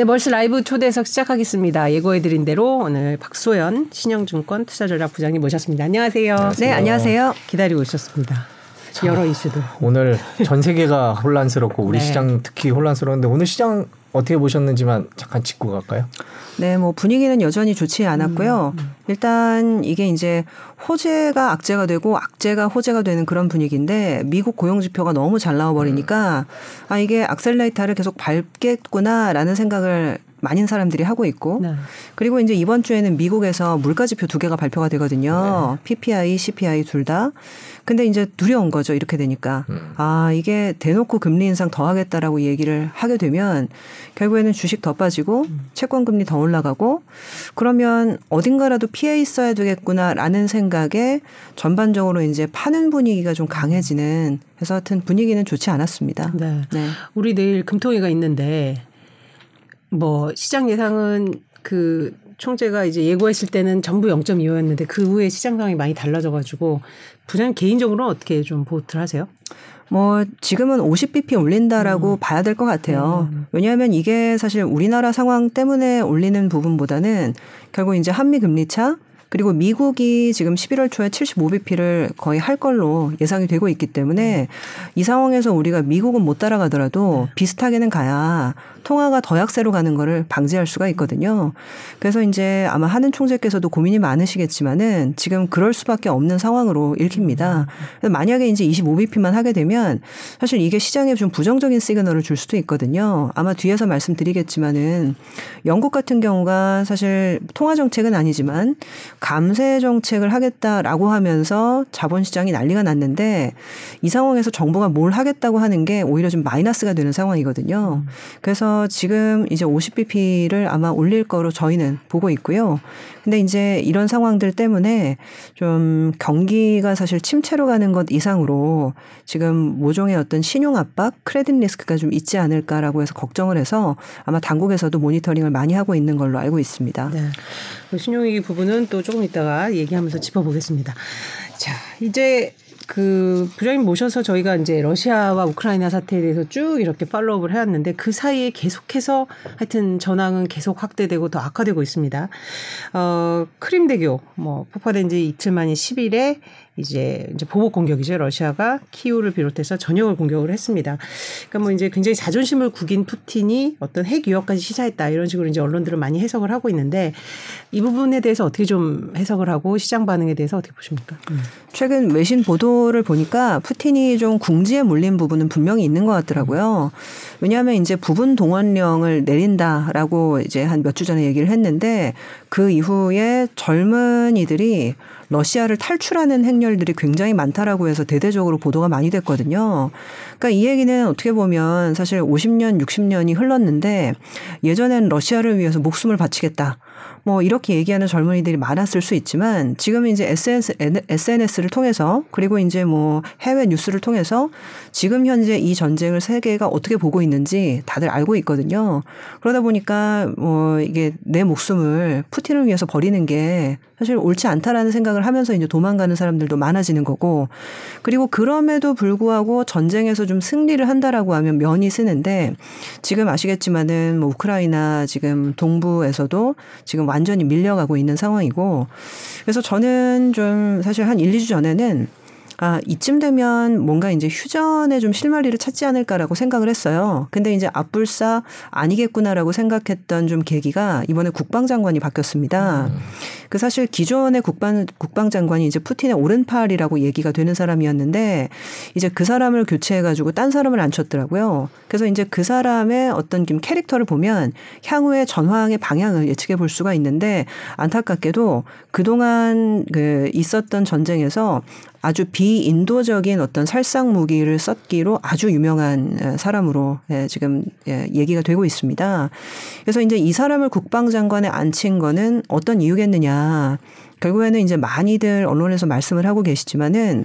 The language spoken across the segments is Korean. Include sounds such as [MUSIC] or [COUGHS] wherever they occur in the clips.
네, 멀스 라이브 초대석 시작하겠습니다. 예고해드린 대로 오늘 박소연 신영증권 투자전략 부장님 모셨습니다. 안녕하세요. 안녕하세요. 네, 안녕하세요. 기다리고 있었습니다. 여러 이슈들. 오늘 전 세계가 혼란스럽고 우리 네. 시장 특히 혼란스러운데 오늘 시장 어떻게 보셨는지만 잠깐 짚고 갈까요? 네, 뭐 분위기는 여전히 좋지 않았고요. 음, 일단 이게 이제 호재가 악재가 되고 악재가 호재가 되는 그런 분위기인데 미국 고용 지표가 너무 잘 나와 버리니까 아 이게 악셀레이터를 계속 밟겠구나라는 생각을 많은 사람들이 하고 있고 네. 그리고 이제 이번 주에는 미국에서 물가 지표 두 개가 발표가 되거든요. PPI, CPI 둘 다. 근데 이제 두려운 거죠. 이렇게 되니까. 아, 이게 대놓고 금리 인상 더 하겠다라고 얘기를 하게 되면 결국에는 주식 더 빠지고 채권 금리 더 올라가고 그러면 어딘가라도 피해 있어야 되겠구나라는 생각에 전반적으로 이제 파는 분위기가 좀 강해지는 그래서 하여튼 분위기는 좋지 않았습니다. 네. 네. 우리 내일 금통위가 있는데 뭐 시장 예상은 그 총재가 이제 예고했을 때는 전부 0.25였는데 그 후에 시장 상황이 많이 달라져가지고 부장님 개인적으로는 어떻게 좀 보트를 하세요? 뭐 지금은 50bp 올린다라고 음. 봐야 될 것 같아요. 음. 왜냐하면 이게 사실 우리나라 상황 때문에 올리는 부분보다는 결국 이제 한미 금리 차 그리고 미국이 지금 11월 초에 75bp를 거의 할 걸로 예상이 되고 있기 때문에 이 상황에서 우리가 미국은 못 따라가더라도 비슷하게는 가야 통화가 더 약세로 가는 거를 방지할 수가 있거든요. 그래서 이제 아마 하는 총재께서도 고민이 많으시겠지만은 지금 그럴 수밖에 없는 상황으로 읽힙니다. 만약에 이제 25bp만 하게 되면 사실 이게 시장에 좀 부정적인 시그널을 줄 수도 있거든요. 아마 뒤에서 말씀드리겠지만은 영국 같은 경우가 사실 통화 정책은 아니지만 감세 정책을 하겠다라고 하면서 자본시장이 난리가 났는데 이 상황에서 정부가 뭘 하겠다고 하는 게 오히려 좀 마이너스가 되는 상황이거든요. 그래서 지금 이제 50bp를 아마 올릴 거로 저희는 보고 있고요. 근데 이제 이런 상황들 때문에 좀 경기가 사실 침체로 가는 것 이상으로 지금 모종의 어떤 신용 압박, 크레딧 리스크가 좀 있지 않을까라고 해서 걱정을 해서 아마 당국에서도 모니터링을 많이 하고 있는 걸로 알고 있습니다. 네. 그 신용위기 부분은 또 조금 이따가 얘기하면서 짚어보겠습니다. 자, 이제 그 부장님 모셔서 저희가 이제 러시아와 우크라이나 사태에 대해서 쭉 이렇게 팔로우업을 해왔는데 그 사이에 계속해서 하여튼 전황은 계속 확대되고 더 악화되고 있습니다. 어, 크림대교 뭐 폭파된 지 이틀 만인 10일에 이제 이제 보복 공격이죠. 러시아가 키우를 비롯해서 전역을 공격을 했습니다. 그러니까 뭐 이제 굉장히 자존심을 구긴 푸틴이 어떤 핵 위협까지 시사했다 이런 식으로 이제 언론들은 많이 해석을 하고 있는데 이 부분에 대해서 어떻게 좀 해석을 하고 시장 반응에 대해서 어떻게 보십니까? 최근 외신 보도를 보니까 푸틴이 좀 궁지에 몰린 부분은 분명히 있는 것 같더라고요. 왜냐하면 이제 부분 동원령을 내린다라고 이제 한 몇 주 전에 얘기를 했는데 그 이후에 젊은이들이 러시아를 탈출하는 행렬들이 굉장히 많다라고 해서 대대적으로 보도가 많이 됐거든요. 그러니까 이 얘기는 어떻게 보면 사실 50년, 60년이 흘렀는데 예전엔 러시아를 위해서 목숨을 바치겠다. 뭐 이렇게 얘기하는 젊은이들이 많았을 수 있지만 지금 이제 SNS, SNS를 통해서 그리고 이제 뭐 해외 뉴스를 통해서 지금 현재 이 전쟁을 세계가 어떻게 보고 있는지 다들 알고 있거든요. 그러다 보니까 뭐 이게 내 목숨을 푸틴을 위해서 버리는 게 사실 옳지 않다라는 생각을 하면서 이제 도망가는 사람들도 많아지는 거고 그리고 그럼에도 불구하고 전쟁에서 좀 승리를 한다라고 하면 면이 쓰는데 지금 아시겠지만은 뭐 우크라이나 지금 동부에서도 지금 완전히 밀려가고 있는 상황이고. 그래서 저는 좀 사실 한 1, 2주 전에는 아, 이쯤 되면 뭔가 이제 휴전에 좀 실마리를 찾지 않을까라고 생각을 했어요. 근데 이제 앞불사 아니겠구나라고 생각했던 좀 계기가 이번에 국방장관이 바뀌었습니다. 음. 그 사실 기존의 국방, 국방장관이 이제 푸틴의 오른팔이라고 얘기가 되는 사람이었는데 이제 그 사람을 교체해가지고 딴 사람을 앉혔더라고요. 그래서 이제 그 사람의 어떤 좀 캐릭터를 보면 향후의 전황의 방향을 예측해 볼 수가 있는데 안타깝게도 그동안 그 있었던 전쟁에서 아주 비인도적인 어떤 살상 무기를 썼기로 아주 유명한 사람으로 예, 지금 예, 얘기가 되고 있습니다. 그래서 이제 이 사람을 국방장관에 앉힌 거는 어떤 이유겠느냐. 결국에는 이제 많이들 언론에서 말씀을 하고 계시지만은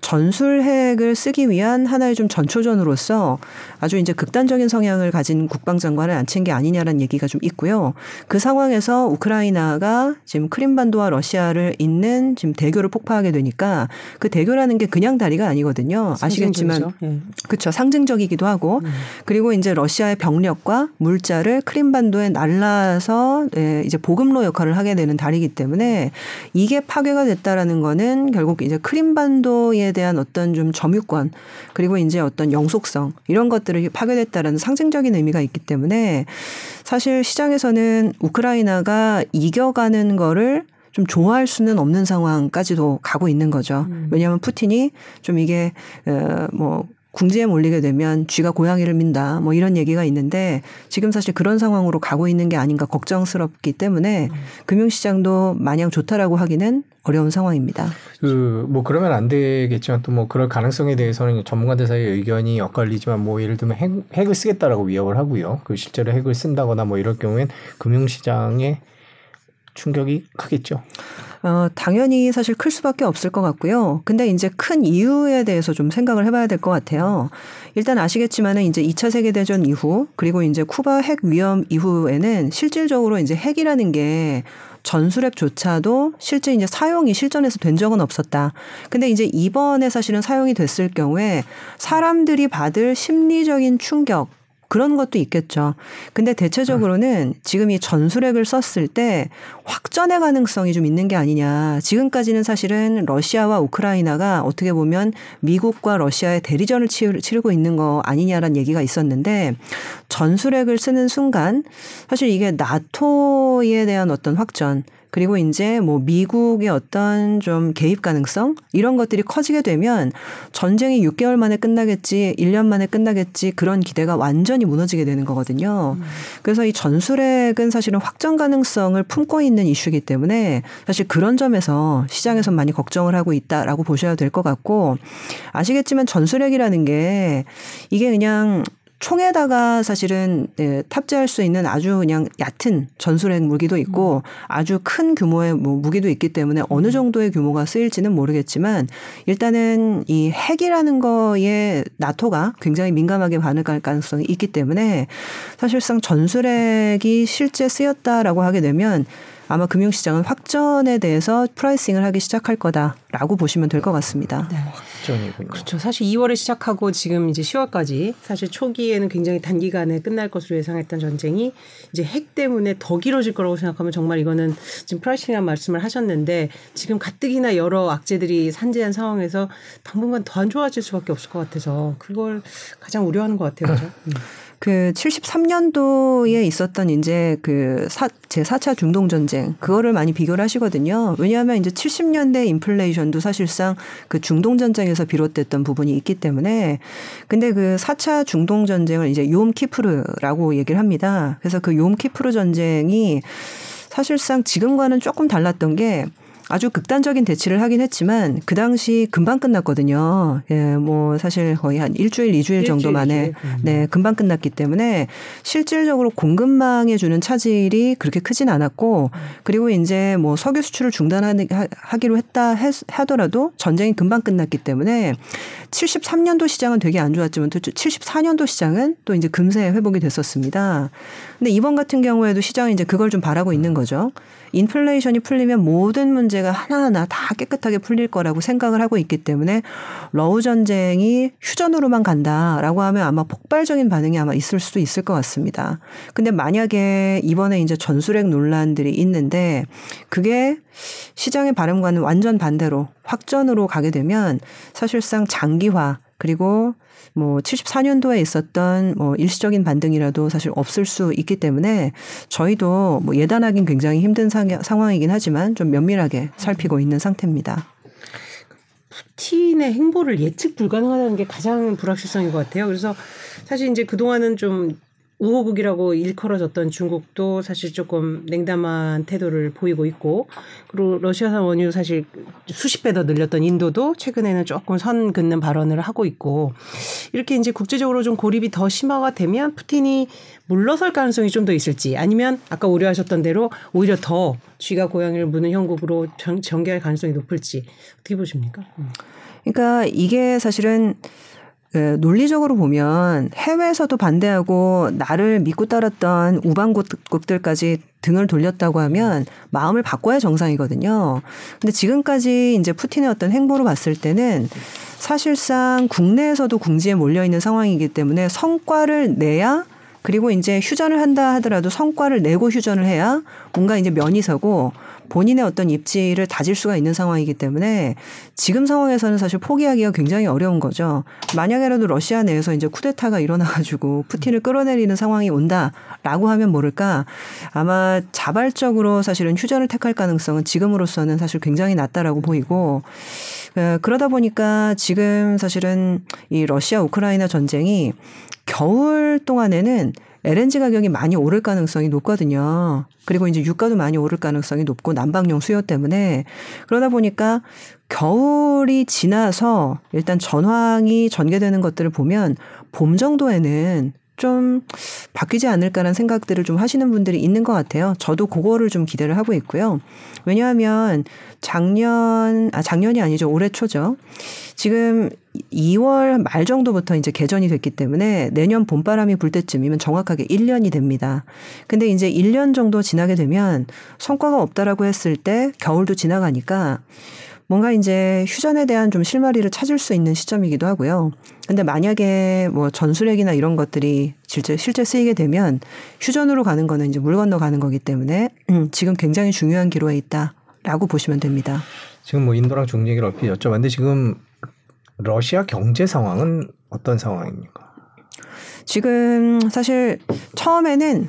전술핵을 쓰기 위한 하나의 좀 전초전으로서 아주 이제 극단적인 성향을 가진 국방장관을 앉힌 게 아니냐라는 얘기가 좀 있고요. 그 상황에서 우크라이나가 지금 크림반도와 러시아를 잇는 지금 대교를 폭파하게 되니까 그 대교라는 게 그냥 다리가 아니거든요. 아시겠지만 예. 그렇죠. 상징적이기도 하고 음. 그리고 이제 러시아의 병력과 물자를 크림반도에 날라서 예, 이제 보급로 역할을 하게 되는 다리이기 때문에 이게 파괴가 됐다라는 거는 결국 이제 크림반도에 대한 어떤 좀 점유권 그리고 이제 어떤 영속성 이런 것들이 파괴됐다라는 상징적인 의미가 있기 때문에 사실 시장에서는 우크라이나가 이겨가는 거를 좀 좋아할 수는 없는 상황까지도 가고 있는 거죠. 왜냐하면 푸틴이 좀 이게 어뭐 궁지에 몰리게 되면 쥐가 고양이를 민다 뭐 이런 얘기가 있는데 지금 사실 그런 상황으로 가고 있는 게 아닌가 걱정스럽기 때문에 금융시장도 마냥 좋다라고 하기는 어려운 상황입니다. 그 뭐 그러면 안 되겠지만 또 뭐 그럴 가능성에 대해서는 전문가들 사이의 의견이 엇갈리지만 뭐 예를 들면 핵, 핵을 쓰겠다라고 위협을 하고요. 그 실제로 핵을 쓴다거나 뭐 이럴 경우엔 금융시장에 충격이 크겠죠. 어, 당연히 사실 클 수밖에 없을 것 같고요. 근데 이제 큰 이유에 대해서 좀 생각을 해봐야 될 것 같아요. 일단 아시겠지만은 이제 2차 세계대전 이후 그리고 이제 쿠바 핵 위험 이후에는 실질적으로 이제 핵이라는 게 전술핵조차도 실제 이제 사용이 실전에서 된 적은 없었다. 근데 이제 이번에 사실은 사용이 됐을 경우에 사람들이 받을 심리적인 충격 그런 것도 있겠죠. 근데 대체적으로는 지금 이 전술핵을 썼을 때 확전의 가능성이 좀 있는 게 아니냐. 지금까지는 사실은 러시아와 우크라이나가 어떻게 보면 미국과 러시아의 대리전을 치르고 있는 거 아니냐라는 얘기가 있었는데 전술핵을 쓰는 순간 사실 이게 나토에 대한 어떤 확전 그리고 이제 뭐 미국의 어떤 좀 개입 가능성 이런 것들이 커지게 되면 전쟁이 6개월 만에 끝나겠지, 1년 만에 끝나겠지 그런 기대가 완전히 무너지게 되는 거거든요. 음. 그래서 이 전술핵은 사실은 확정 가능성을 품고 있는 이슈이기 때문에 사실 그런 점에서 시장에서 많이 걱정을 하고 있다라고 보셔야 될 것 같고 아시겠지만 전술핵이라는 게 이게 그냥 총에다가 사실은 네, 탑재할 수 있는 아주 그냥 얕은 전술핵 무기도 있고 아주 큰 규모의 뭐 무기도 있기 때문에 어느 정도의 규모가 쓰일지는 모르겠지만 일단은 이 핵이라는 거에 나토가 굉장히 민감하게 반응할 가능성이 있기 때문에 사실상 전술핵이 실제 쓰였다라고 하게 되면 아마 금융시장은 확전에 대해서 pricing을 하기 시작할 거다라고 보시면 될 것 같습니다. 네. 확전이군요. 그렇죠. 사실 2월에 시작하고 지금 이제 10월까지 사실 초기에는 굉장히 단기간에 끝날 것으로 예상했던 전쟁이 이제 핵 때문에 더 길어질 거라고 생각하면 정말 이거는 지금 pricing이라는 말씀을 하셨는데 지금 가뜩이나 여러 악재들이 산재한 상황에서 당분간 더 안 좋아질 수밖에 없을 것 같아서 그걸 가장 우려하는 것 같아요. 그렇죠? [LAUGHS] 음. 그 73년도에 있었던 이제 그 사, 제4차 중동 전쟁 그거를 많이 비교를 하시거든요. 왜냐하면 이제 70년대 인플레이션도 사실상 그 중동 전쟁에서 비롯됐던 부분이 있기 때문에 근데 그 4차 중동 전쟁을 이제 요음 키프르라고 얘기를 합니다. 그래서 그 요음 키프르 전쟁이 사실상 지금과는 조금 달랐던 게 아주 극단적인 대치를 하긴 했지만 그 당시 금방 끝났거든요. 예, 뭐 사실 거의 한 일주일, 이주일 정도 만에 음. 네, 금방 끝났기 때문에 실질적으로 공급망에 주는 차질이 그렇게 크진 않았고 그리고 이제 뭐 석유 수출을 중단하기로 했다 하더라도 전쟁이 금방 끝났기 때문에 73년도 시장은 되게 안 좋았지만 또 74년도 시장은 또 이제 금세 회복이 됐었습니다. 근데 이번 같은 경우에도 시장이 이제 그걸 좀 바라고 있는 거죠. 인플레이션이 풀리면 모든 문제가 하나하나 다 깨끗하게 풀릴 거라고 생각을 하고 있기 때문에 러우 전쟁이 휴전으로만 간다라고 하면 아마 폭발적인 반응이 아마 있을 수도 있을 것 같습니다. 근데 만약에 이번에 이제 전술핵 논란들이 있는데 그게 시장의 바람과는 완전 반대로 확전으로 가게 되면 사실상 장기화 그리고 뭐 74년도에 있었던 뭐 일시적인 반등이라도 사실 없을 수 있기 때문에 저희도 뭐 예단하기는 굉장히 힘든 상황이긴 하지만 좀 면밀하게 살피고 있는 상태입니다. 푸틴의 행보를 예측 불가능하다는 게 가장 불확실성인 것 같아요. 그래서 사실 이제 그동안은 좀 우호국이라고 일컬어졌던 중국도 사실 조금 냉담한 태도를 보이고 있고 그리고 러시아산 원유 사실 수십 배 더 늘렸던 인도도 최근에는 조금 선 긋는 발언을 하고 있고 이렇게 이제 국제적으로 좀 고립이 더 심화가 되면 푸틴이 물러설 가능성이 좀 더 있을지 아니면 아까 우려하셨던 대로 오히려 더 쥐가 고양이를 무는 형국으로 전, 전개할 가능성이 높을지 어떻게 보십니까? 음. 그러니까 이게 사실은 그 논리적으로 보면 해외에서도 반대하고 나를 믿고 따랐던 우방국들까지 등을 돌렸다고 하면 마음을 바꿔야 정상이거든요. 근데 지금까지 이제 푸틴의 어떤 행보로 봤을 때는 사실상 국내에서도 궁지에 몰려 있는 상황이기 때문에 성과를 내야 그리고 이제 휴전을 한다 하더라도 성과를 내고 휴전을 해야 뭔가 이제 면이 서고 본인의 어떤 입지를 다질 수가 있는 상황이기 때문에 지금 상황에서는 사실 포기하기가 굉장히 어려운 거죠. 만약에라도 러시아 내에서 이제 쿠데타가 일어나가지고 푸틴을 끌어내리는 상황이 온다라고 하면 모를까 아마 자발적으로 사실은 휴전을 택할 가능성은 지금으로서는 사실 굉장히 낮다라고 보이고 어, 그러다 보니까 지금 사실은 이 러시아 우크라이나 전쟁이 겨울 동안에는 LNG 가격이 많이 오를 가능성이 높거든요. 그리고 이제 유가도 많이 오를 가능성이 높고 난방용 수요 때문에 그러다 보니까 겨울이 지나서 일단 전황이 전개되는 것들을 보면 봄 정도에는 좀 바뀌지 않을까라는 생각들을 좀 하시는 분들이 있는 것 같아요. 저도 그거를 좀 기대를 하고 있고요. 왜냐하면 작년, 아, 작년이 아니죠. 올해 초죠. 지금 2월 말 정도부터 이제 개전이 됐기 때문에 내년 봄바람이 불 때쯤이면 정확하게 1년이 됩니다. 근데 이제 1년 정도 지나게 되면 성과가 없다라고 했을 때 겨울도 지나가니까 뭔가 이제 휴전에 대한 좀 실마리를 찾을 수 있는 시점이기도 하고요. 근데 만약에 뭐 전술핵이나 이런 것들이 실제 실제 쓰이게 되면 휴전으로 가는 거는 이제 물 건너 가는 거기 때문에 음, 지금 굉장히 중요한 기로에 있다라고 보시면 됩니다. 지금 뭐 인도랑 중국 얘기를 얼핏 여쭤봤는데 지금 러시아 경제 상황은 어떤 상황입니까? 지금 사실 처음에는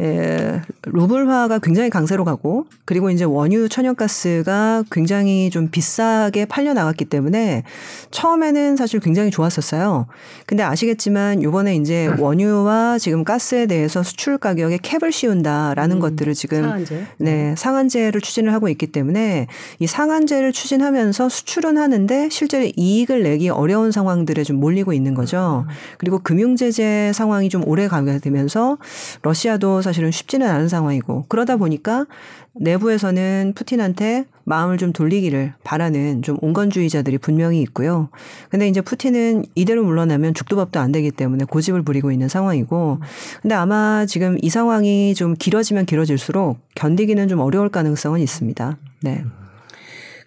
예, 루블화가 굉장히 강세로 가고 그리고 이제 원유 천연가스가 굉장히 좀 비싸게 팔려 나갔기 때문에 처음에는 사실 굉장히 좋았었어요. 근데 아시겠지만 요번에 이제 원유와 지금 가스에 대해서 수출 가격에 캡을 씌운다라는 음, 것들을 지금 상한제. 네, 상한제를 추진을 하고 있기 때문에 이 상한제를 추진하면서 수출은 하는데 실제로 이익을 내기 어려운 상황들에 좀 몰리고 있는 거죠. 음. 그리고 금융 제재 상황이 좀 오래 가게 되면서 러시아도 사실은 쉽지는 않은 상황이고 그러다 보니까 내부에서는 푸틴한테 마음을 좀 돌리기를 바라는 좀 온건주의자들이 분명히 있고요. 근데 이제 푸틴은 이대로 물러나면 죽도 밥도 안 되기 때문에 고집을 부리고 있는 상황이고 근데 아마 지금 이 상황이 좀 길어지면 길어질수록 견디기는 좀 어려울 가능성은 있습니다. 네.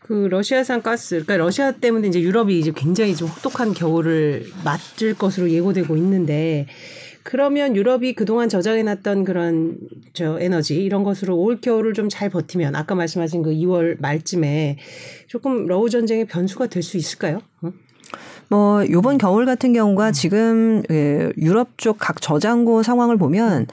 그 러시아산 가스, 그러니까 러시아 때문에 이제 유럽이 이제 굉장히 좀 혹독한 겨울을 맞을 것으로 예고되고 있는데 그러면 유럽이 그동안 저장해놨던 그런 저 에너지 이런 것으로 올 겨울을 좀 잘 버티면 아까 말씀하신 그 2월 말쯤에 조금 러우 전쟁의 변수가 될 수 있을까요? 응? 뭐 요번 겨울 같은 경우가 지금 예, 유럽 쪽 각 저장고 상황을 보면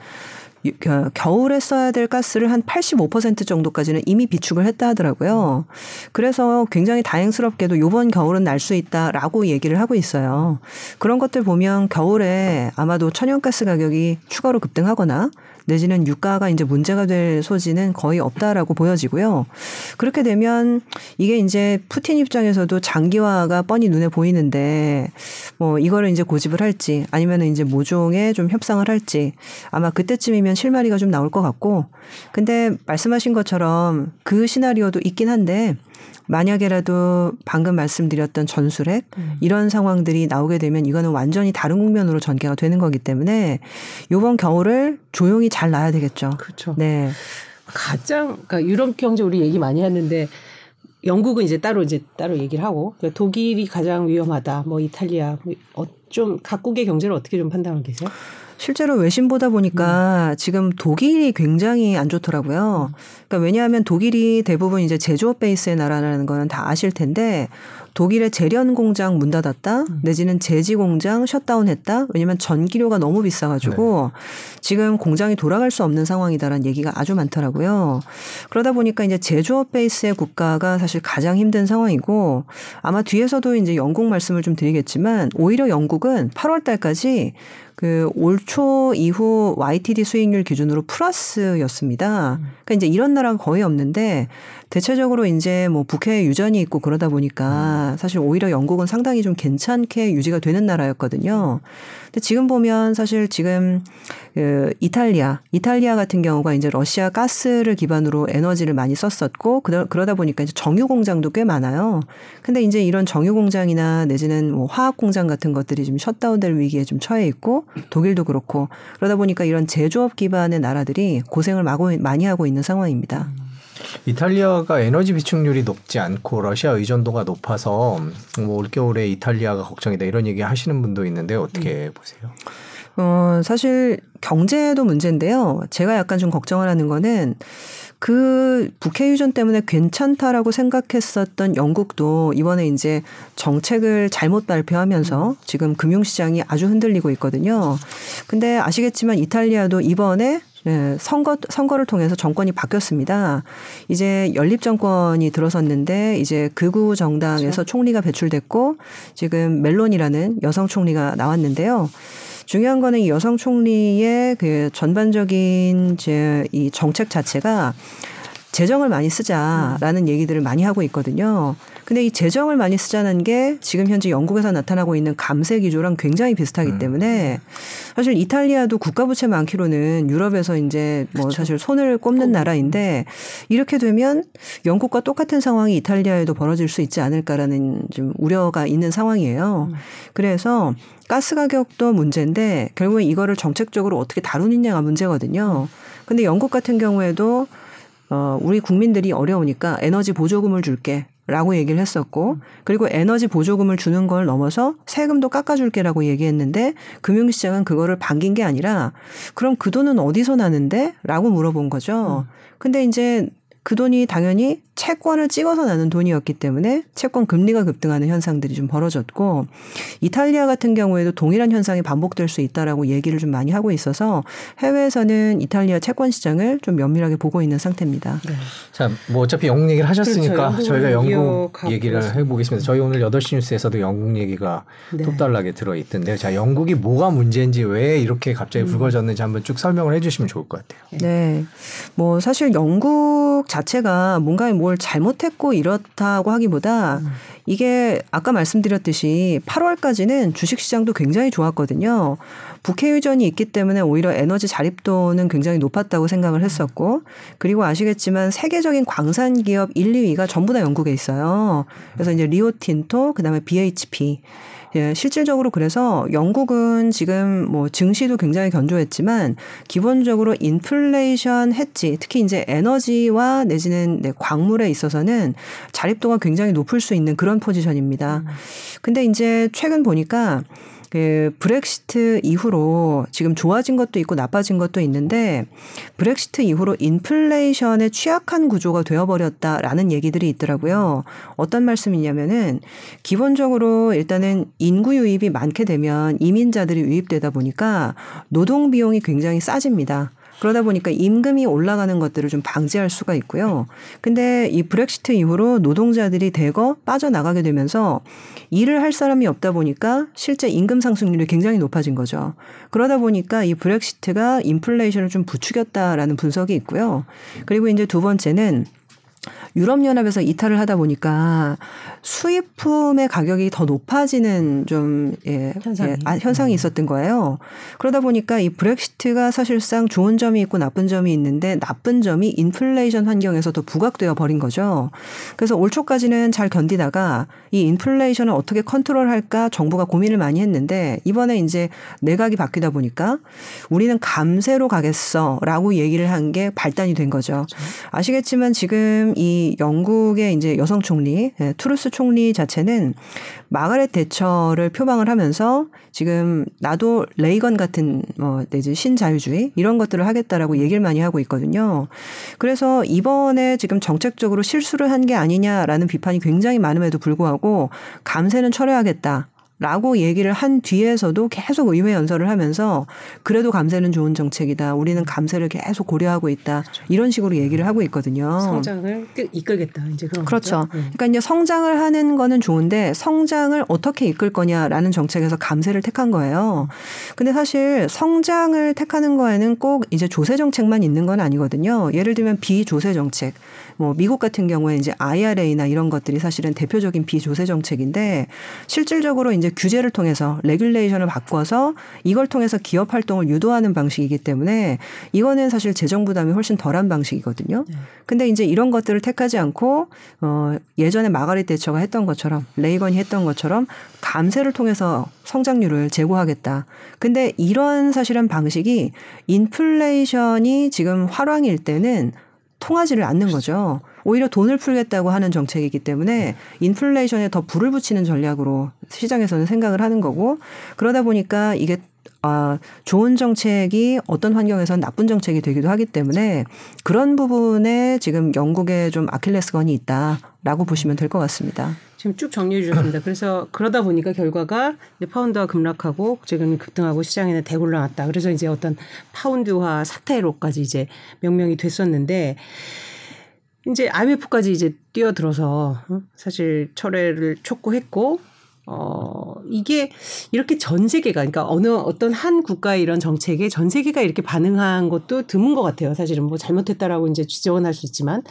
겨울에 써야 될 가스를 한 85% 정도까지는 이미 비축을 했다 하더라고요. 그래서 굉장히 다행스럽게도 요번 겨울은 날 수 있다라고 얘기를 하고 있어요. 그런 것들 보면 겨울에 아마도 천연가스 가격이 추가로 급등하거나 내지는 유가가 이제 문제가 될 소지는 거의 없다라고 보여지고요. 그렇게 되면 이게 이제 푸틴 입장에서도 장기화가 뻔히 눈에 보이는데 뭐 이거를 이제 고집을 할지 아니면은 이제 모종에 좀 협상을 할지 아마 그때쯤이면 실마리가 좀 나올 것 같고 근데 말씀하신 것처럼 그 시나리오도 있긴 한데 만약에라도 방금 말씀드렸던 전술핵 음. 이런 상황들이 나오게 되면 이거는 완전히 다른 국면으로 전개가 되는 거기 때문에 요번 겨울을 조용히 잘 놔야 되겠죠. 그렇죠. 네. 가장 그러니까 유럽 경제 우리 얘기 많이 했는데 영국은 이제 따로 이제 따로 얘기를 하고 그러니까 독일이 가장 위험하다. 뭐 이탈리아 뭐 좀 각국의 경제를 어떻게 좀 판단하고 계세요? 실제로 외신 보다 보니까 음. 지금 독일이 굉장히 안 좋더라고요. 그러니까 왜냐하면 독일이 대부분 이제 제조업 베이스의 나라라는 거는 다 아실 텐데 독일의 재련 공장 문 닫았다 음. 내지는 제지 공장 셧다운했다 왜냐면 전기료가 너무 비싸가지고 네. 지금 공장이 돌아갈 수 없는 상황이다라는 얘기가 아주 많더라고요. 그러다 보니까 이제 제조업 베이스의 국가가 사실 가장 힘든 상황이고 아마 뒤에서도 이제 영국 말씀을 좀 드리겠지만 오히려 영국은 8월 달까지 그 올 초 이후 YTD 수익률 기준으로 플러스였습니다. 그러니까 이제 이런 나라가 거의 없는데 대체적으로 이제 뭐 북해 유전이 있고 그러다 보니까 사실 오히려 영국은 상당히 좀 괜찮게 유지가 되는 나라였거든요. 근데 지금 보면 사실 지금 그 이탈리아, 이탈리아 같은 경우가 이제 러시아 가스를 기반으로 에너지를 많이 썼었고 그러다 보니까 이제 정유 공장도 꽤 많아요. 근데 이제 이런 정유 공장이나 내지는 뭐 화학 공장 같은 것들이 좀 셧다운될 위기에 좀 처해 있고 독일도 그렇고 그러다 보니까 이런 제조업 기반의 나라들이 고생을 많이 하고 있는 상황입니다. 이탈리아가 에너지 비축률이 높지 않고 러시아 의존도가 높아서 뭐 올겨울에 이탈리아가 걱정이다 이런 얘기 하시는 분도 있는데 어떻게 음. 보세요? 어, 사실 경제도 문제인데요. 제가 약간 좀 걱정을 하는 거는 그 북해 유전 때문에 괜찮다라고 생각했었던 영국도 이번에 이제 정책을 잘못 발표하면서 지금 금융시장이 아주 흔들리고 있거든요. 근데 아시겠지만 이탈리아도 이번에 네, 선거 선거를 통해서 정권이 바뀌었습니다. 이제 연립 정권이 들어섰는데 이제 극우 정당에서 그렇죠. 총리가 배출됐고 지금 멜론이라는 여성 총리가 나왔는데요. 중요한 거는 이 여성 총리의 그 전반적인 제 이 정책 자체가 재정을 많이 쓰자라는 얘기들을 많이 하고 있거든요. 근데 이 재정을 많이 쓰자는 게 지금 현재 영국에서 나타나고 있는 감세 기조랑 굉장히 비슷하기 음. 때문에 사실 이탈리아도 국가 부채 많기로는 유럽에서 이제 뭐 그쵸. 사실 손을 꼽는 나라인데 이렇게 되면 영국과 똑같은 상황이 이탈리아에도 벌어질 수 있지 않을까라는 좀 우려가 있는 상황이에요. 음. 그래서 가스 가격도 문제인데 결국에 이거를 정책적으로 어떻게 다루느냐가 문제거든요. 근데 영국 같은 경우에도 어, 우리 국민들이 어려우니까 에너지 보조금을 줄게. 라고 얘기를 했었고, 그리고 에너지 보조금을 주는 걸 넘어서 세금도 깎아줄게라고 얘기했는데, 금융시장은 그거를 반긴 게 아니라, 그럼 그 돈은 어디서 나는데? 라고 물어본 거죠. 근데 이제 그 돈이 당연히 채권을 찍어서 나는 돈이었기 때문에 채권 금리가 급등하는 현상들이 좀 벌어졌고 이탈리아 같은 경우에도 동일한 현상이 반복될 수 있다라고 얘기를 좀 많이 하고 있어서 해외에서는 이탈리아 채권 시장을 좀 면밀하게 보고 있는 상태입니다. 네. 자, 뭐 어차피 영국 얘기를 하셨으니까 그렇죠. 저희가 영국 얘기를 해 보겠습니다. 저희 오늘 8시 뉴스에서도 영국 얘기가 네. 톱달나게 들어 있던데요. 자, 영국이 뭐가 문제인지 왜 이렇게 갑자기 음. 불거졌는지 한번 쭉 설명을 해 주시면 좋을 것 같아요. 네. 뭐 사실 영국 자체가 뭔가 뭘 잘못했고 이렇다고 하기보다 음. 이게 아까 말씀드렸듯이 8월까지는 주식시장도 굉장히 좋았거든요. 북해 유전이 있기 때문에 오히려 에너지 자립도는 굉장히 높았다고 생각을 했었고 그리고 아시겠지만 세계적인 광산 기업 1, 2위가 전부 다 영국에 있어요. 그래서 이제 리오틴토 그다음에 BHP 예, 실질적으로 그래서 영국은 지금 뭐 증시도 굉장히 견조했지만 기본적으로 인플레이션 했지 특히 이제 에너지와 내지는 네, 광물에 있어서는 자립도가 굉장히 높을 수 있는 그런 포지션입니다. 음. 근데 이제 최근 보니까 그 브렉시트 이후로 지금 좋아진 것도 있고 나빠진 것도 있는데 브렉시트 이후로 인플레이션에 취약한 구조가 되어버렸다라는 얘기들이 있더라고요. 어떤 말씀이냐면은 기본적으로 일단은 인구 유입이 많게 되면 이민자들이 유입되다 보니까 노동 비용이 굉장히 싸집니다. 그러다 보니까 임금이 올라가는 것들을 좀 방지할 수가 있고요. 근데 이 브렉시트 이후로 노동자들이 대거 빠져나가게 되면서 일을 할 사람이 없다 보니까 실제 임금 상승률이 굉장히 높아진 거죠. 그러다 보니까 이 브렉시트가 인플레이션을 좀 부추겼다라는 분석이 있고요. 그리고 이제 두 번째는 유럽연합에서 이탈을 하다 보니까 수입품의 가격이 더 높아지는 좀 예, 현상이. 예, 아, 현상이 음. 있었던 거예요. 그러다 보니까 이 브렉시트가 사실상 좋은 점이 있고 나쁜 점이 있는데 나쁜 점이 인플레이션 환경에서 더 부각되어 버린 거죠. 그래서 올 초까지는 잘 견디다가 이 인플레이션을 어떻게 컨트롤할까 정부가 고민을 많이 했는데 이번에 이제 내각이 바뀌다 보니까 우리는 감세로 가겠어라고 얘기를 한 게 발단이 된 거죠. 그렇죠. 아시겠지만 지금 이 영국의 이제 여성 총리 예, 트루스 총리 자체는 마가렛 대처를 표방을 하면서 지금 나도 레이건 같은 뭐 내지 신자유주의 이런 것들을 하겠다라고 얘기를 많이 하고 있거든요. 그래서 이번에 지금 정책적으로 실수를 한 게 아니냐라는 비판이 굉장히 많음에도 불구하고 감세는 철회하겠다. 라고 얘기를 한 뒤에서도 계속 의회 연설을 하면서 그래도 감세는 좋은 정책이다. 우리는 감세를 계속 고려하고 있다. 이런 식으로 얘기를 하고 있거든요. 성장을 이끌겠다. 이제 그런 그렇죠. 네. 그러니까 이제 성장을 하는 거는 좋은데 성장을 어떻게 이끌 거냐라는 정책에서 감세를 택한 거예요. 근데 사실 성장을 택하는 거에는 꼭 이제 조세 정책만 있는 건 아니거든요. 예를 들면 비조세 정책. 뭐 미국 같은 경우에 이제 IRA나 이런 것들이 사실은 대표적인 비조세 정책인데 실질적으로 이제 규제를 통해서 regulation을 바꿔서 이걸 통해서 기업 활동을 유도하는 방식이기 때문에 이거는 사실 재정 부담이 훨씬 덜한 방식이거든요. 네. 근데 이제 이런 것들을 택하지 않고 어 예전에 마가릿 대처가 했던 것처럼 레이건이 했던 것처럼 감세를 통해서 성장률을 제고하겠다. 근데 이런 사실은 방식이 인플레이션이 지금 활황일 때는 통하지를 않는 거죠. 오히려 돈을 풀겠다고 하는 정책이기 때문에 인플레이션에 더 불을 붙이는 전략으로 시장에서는 생각을 하는 거고 그러다 보니까 이게 아, 좋은 정책이 어떤 환경에서는 나쁜 정책이 되기도 하기 때문에 그런 부분에 지금 영국에 좀 아킬레스건이 있다라고 보시면 될 것 같습니다. 지금 쭉 정리해 주셨습니다. 그래서 그러다 보니까 결과가 파운드가 급락하고 국제금리 급등하고 시장에는 대굴러 났다. 그래서 이제 어떤 파운드화 사태로까지 이제 명명이 됐었는데 이제 IMF까지 이제 뛰어들어서 어? 사실 철회를 촉구했고 어, 이게 이렇게 전 세계가, 그러니까 어느 어떤 한 국가의 이런 정책에 전 세계가 이렇게 반응한 것도 드문 것 같아요. 사실은 뭐 잘못했다라고 이제 지적은 할 수 있지만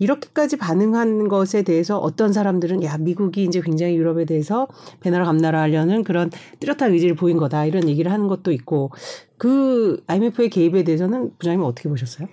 이렇게까지 반응한 것에 대해서 어떤 사람들은 야, 미국이 이제 굉장히 유럽에 대해서 배나라 감나라 하려는 그런 뚜렷한 의지를 보인 거다. 이런 얘기를 하는 것도 있고 그 IMF의 개입에 대해서는 부장님 어떻게 보셨어요?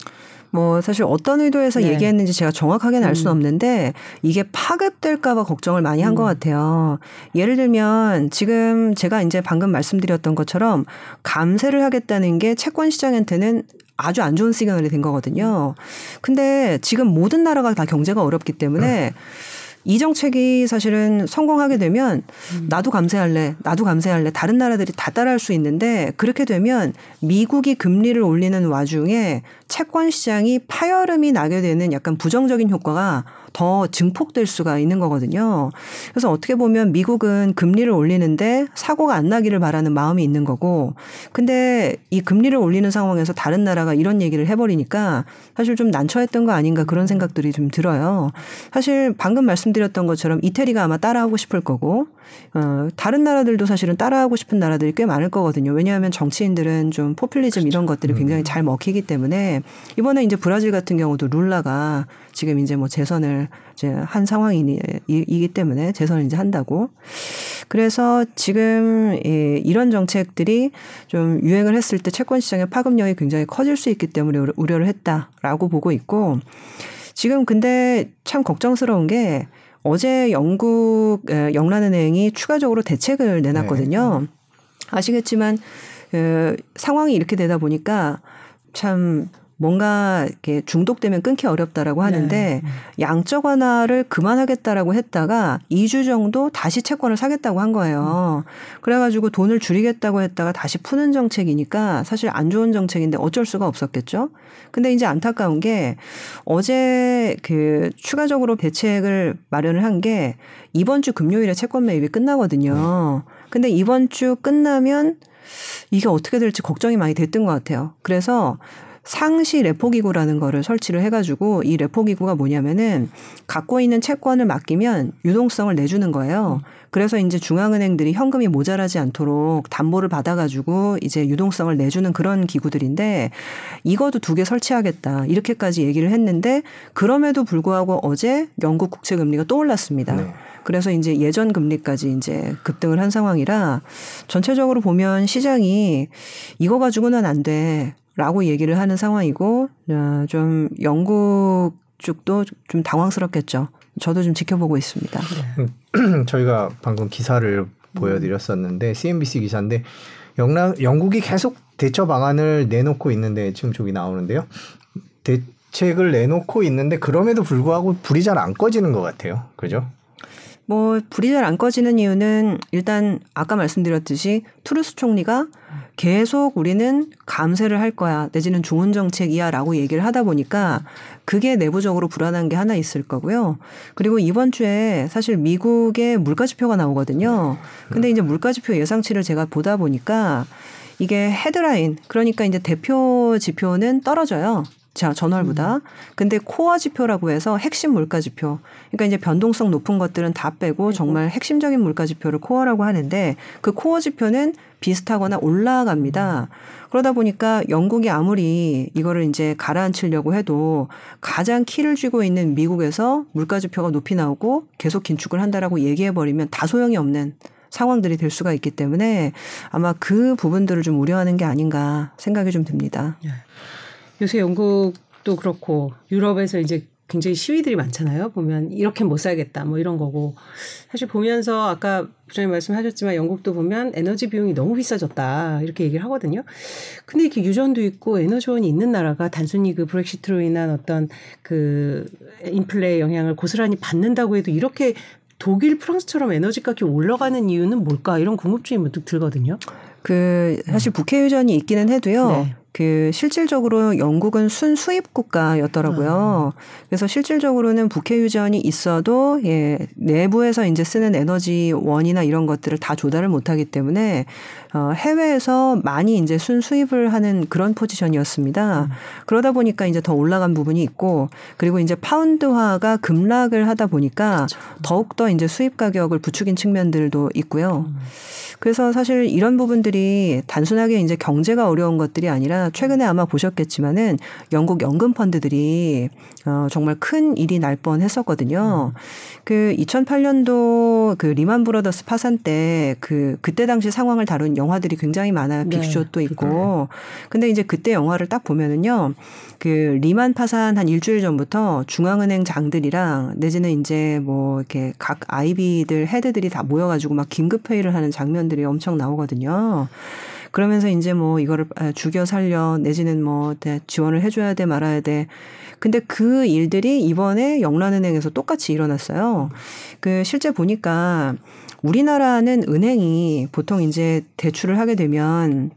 뭐 사실 어떤 의도에서 네. 얘기했는지 제가 정확하게는 알 수는 음. 없는데 이게 파급될까봐 걱정을 많이 한것 음. 같아요. 예를 들면 지금 제가 이제 방금 말씀드렸던 것처럼 감세를 하겠다는 게 채권 시장한테는 아주 안 좋은 시그널이 된 거거든요. 근데 지금 모든 나라가 다 경제가 어렵기 때문에 음. 이 정책이 사실은 성공하게 되면 나도 감세할래, 나도 감세할래. 다른 나라들이 다 따라할 수 있는데 그렇게 되면 미국이 금리를 올리는 와중에 채권 시장이 파열음이 나게 되는 약간 부정적인 효과가 더 증폭될 수가 있는 거거든요. 그래서 어떻게 보면 미국은 금리를 올리는데 사고가 안 나기를 바라는 마음이 있는 거고, 근데 이 금리를 올리는 상황에서 다른 나라가 이런 얘기를 해버리니까 사실 좀 난처했던 거 아닌가 그런 생각들이 좀 들어요. 사실 방금 말씀드렸던 것처럼 이태리가 아마 따라하고 싶을 거고, 어, 다른 나라들도 사실은 따라하고 싶은 나라들이 꽤 많을 거거든요. 왜냐하면 정치인들은 좀 포퓰리즘 그렇죠. 이런 것들이 굉장히 음. 잘 먹히기 때문에 이번에 이제 브라질 같은 경우도 룰라가 지금 이제 뭐 재선을 이제 한 상황이기 때문에 재선을 이제 한다고. 그래서 지금 이 이런 정책들이 좀 유행을 했을 때 채권 시장의 파급력이 굉장히 커질 수 있기 때문에 우려를 했다라고 보고 있고 지금 근데 참 걱정스러운 게 어제 영국 영란은행이 추가적으로 대책을 내놨거든요. 네. 아시겠지만 그 상황이 이렇게 되다 보니까 참 뭔가 이렇게 중독되면 끊기 어렵다라고 하는데 네. 양적 완화를 그만하겠다라고 했다가 2주 정도 다시 채권을 사겠다고 한 거예요. 그래가지고 돈을 줄이겠다고 했다가 다시 푸는 정책이니까 사실 안 좋은 정책인데 어쩔 수가 없었겠죠. 근데 이제 안타까운 게 어제 그 추가적으로 대책을 마련을 한 게 이번 주 금요일에 채권 매입이 끝나거든요. 근데 이번 주 끝나면 이게 어떻게 될지 걱정이 많이 됐던 것 같아요. 그래서 상시 레포기구라는 거를 설치를 해가지고 이 레포기구가 뭐냐면은 갖고 있는 채권을 맡기면 유동성을 내주는 거예요. 그래서 이제 중앙은행들이 현금이 모자라지 않도록 담보를 받아가지고 이제 유동성을 내주는 그런 기구들인데 이것도 두 개 설치하겠다 이렇게까지 얘기를 했는데 그럼에도 불구하고 어제 영국 국채 금리가 또 올랐습니다. 네. 그래서 이제 예전 금리까지 이제 급등을 한 상황이라 전체적으로 보면 시장이 이거 가지고는 안 돼. 라고 얘기를 하는 상황이고, 어, 좀 영국 쪽도 좀 당황스럽겠죠. 저도 좀 지켜보고 있습니다. 음, [CLEARS THROAT] 저희가 방금 기사를 보여드렸었는데, CNBC 기사인데, 영락, 영국이 계속 대처 방안을 내놓고 있는데, 지금 저기 나오는데요. 대책을 내놓고 있는데, 그럼에도 불구하고 불이 잘 안 꺼지는 것 같아요. 그죠? 뭐 불이 잘 안 꺼지는 이유는 일단 아까 말씀드렸듯이 투르스 총리가 계속 우리는 감세를 할 거야 내지는 좋은 정책이야라고 얘기를 하다 보니까 그게 내부적으로 불안한 게 하나 있을 거고요. 그리고 이번 주에 사실 미국의 물가 지표가 나오거든요. 근데 이제 물가 지표 예상치를 제가 보다 보니까 이게 헤드라인 그러니까 이제 대표 지표는 떨어져요. 자, 전월보다. 근데 코어 지표라고 해서 핵심 물가 지표. 그러니까 이제 변동성 높은 것들은 다 빼고 정말 핵심적인 물가 지표를 코어라고 하는데 그 코어 지표는 비슷하거나 올라갑니다. 그러다 보니까 영국이 아무리 이거를 이제 가라앉히려고 해도 가장 키를 쥐고 있는 미국에서 물가 지표가 높이 나오고 계속 긴축을 한다라고 얘기해 버리면 다 소용이 없는 상황들이 될 수가 있기 때문에 아마 그 부분들을 좀 우려하는 게 아닌가 생각이 좀 듭니다. 네. 요새 영국도 그렇고 유럽에서 이제 굉장히 시위들이 많잖아요. 보면 이렇게 못 살겠다 뭐 이런 거고 사실 보면서 아까 부장님 말씀하셨지만 영국도 보면 에너지 비용이 너무 비싸졌다 이렇게 얘기를 하거든요. 근데 이렇게 유전도 있고 에너지원이 있는 나라가 단순히 그 브렉시트로 인한 어떤 그 인플레 영향을 고스란히 받는다고 해도 이렇게 독일, 프랑스처럼 에너지 값이 올라가는 이유는 뭘까 이런 궁금증이 문득 들거든요. 그 사실 북해 유전이 있기는 해도요. 네. 그 실질적으로 영국은 순수입 국가였더라고요. 아. 그래서 실질적으로는 북해 유전이 있어도 예, 내부에서 이제 쓰는 에너지 원이나 이런 것들을 다 조달을 못 하기 때문에 어, 해외에서 많이 이제 순수입을 하는 그런 포지션이었습니다. 음. 그러다 보니까 이제 더 올라간 부분이 있고 그리고 이제 파운드화가 급락을 하다 보니까 그렇죠. 더욱더 이제 수입 가격을 부추긴 측면들도 있고요. 음. 그래서 사실 이런 부분들이 단순하게 이제 경제가 어려운 것들이 아니라 최근에 아마 보셨겠지만은 영국 연금 펀드들이 어 정말 큰 일이 날 뻔 했었거든요. 그 2008년도 그 리만 브로더스 파산 때 그 그때 당시 상황을 다룬 영화들이 굉장히 많아요. 네. 빅쇼도 있고. 근데 이제 그때 영화를 딱 보면은요. 그 리만 파산 한 일주일 전부터 중앙은행 장들이랑 내지는 이제 뭐 이렇게 각 아이비들 헤드들이 다 모여가지고 막 긴급 회의를 하는 장면들이 엄청 나오거든요. 그러면서 이제 뭐 이거를 아, 죽여 살려 내지는 뭐 지원을 해줘야 돼 말아야 돼. 근데 그 일들이 이번에 영란은행에서 똑같이 일어났어요. 그 실제 보니까 우리나라는 은행이 보통 이제 대출을 하게 되면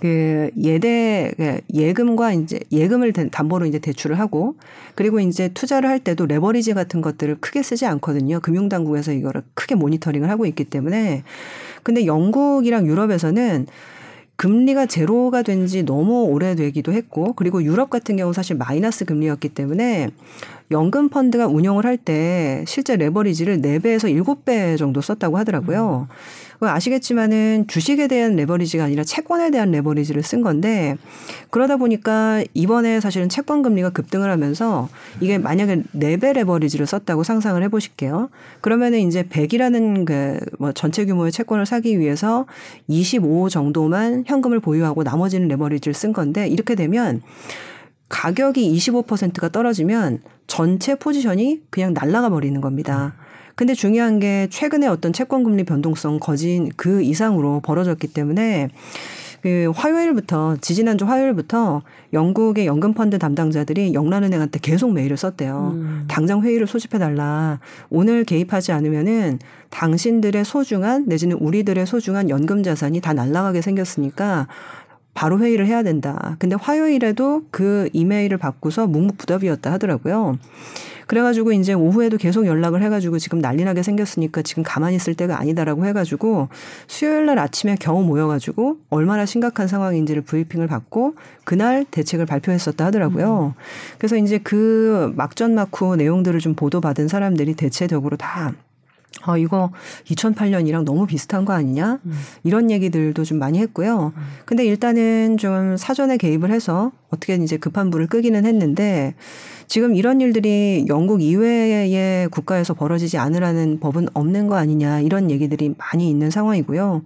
그 예대 그 예금과 이제 예금을 담보로 이제 대출을 하고 그리고 이제 투자를 할 때도 레버리지 같은 것들을 크게 쓰지 않거든요. 금융 당국에서 이거를 크게 모니터링을 하고 있기 때문에 근데 영국이랑 유럽에서는 금리가 제로가 된 지 너무 오래되기도 했고 그리고 유럽 같은 경우 사실 마이너스 금리였기 때문에 연금 펀드가 운영을 할 때 실제 레버리지를 4배에서 7배 정도 썼다고 하더라고요. 음. 아시겠지만은 주식에 대한 레버리지가 아니라 채권에 대한 레버리지를 쓴 건데 그러다 보니까 이번에 사실은 채권 금리가 급등을 하면서 이게 만약에 4배 레버리지를 썼다고 상상을 해 보실게요. 그러면은 이제 100이라는 그 뭐 전체 규모의 채권을 사기 위해서 25 정도만 현금을 보유하고 나머지는 레버리지를 쓴 건데 이렇게 되면 가격이 25%가 떨어지면 전체 포지션이 그냥 날아가 버리는 겁니다. 근데 중요한 게 최근에 어떤 채권 금리 변동성 거진 그 이상으로 벌어졌기 때문에 그 화요일부터 지지난주 화요일부터 영국의 연금 펀드 담당자들이 영란은행한테 계속 메일을 썼대요. 음. 당장 회의를 소집해 달라. 오늘 개입하지 않으면은 당신들의 소중한 내지는 우리들의 소중한 연금 자산이 다 날아가게 생겼으니까 바로 회의를 해야 된다. 근데 화요일에도 그 이메일을 받고서 묵묵부답이었다 하더라고요. 그래가지고 이제 오후에도 계속 연락을 해가지고 지금 난리나게 생겼으니까 지금 가만히 있을 때가 아니다라고 해가지고 수요일 날 아침에 겨우 모여가지고 얼마나 심각한 상황인지를 브리핑을 받고 그날 대책을 발표했었다 하더라고요. 음. 그래서 이제 그 막전 막후 내용들을 좀 보도받은 사람들이 대체적으로 다 아, 이거 2008년이랑 너무 비슷한 거 아니냐? 음. 이런 얘기들도 좀 많이 했고요. 음. 근데 일단은 좀 사전에 개입을 해서 어떻게 이제 급한 불을 끄기는 했는데 지금 이런 일들이 영국 이외의 국가에서 벌어지지 않으라는 법은 없는 거 아니냐 이런 얘기들이 많이 있는 상황이고요.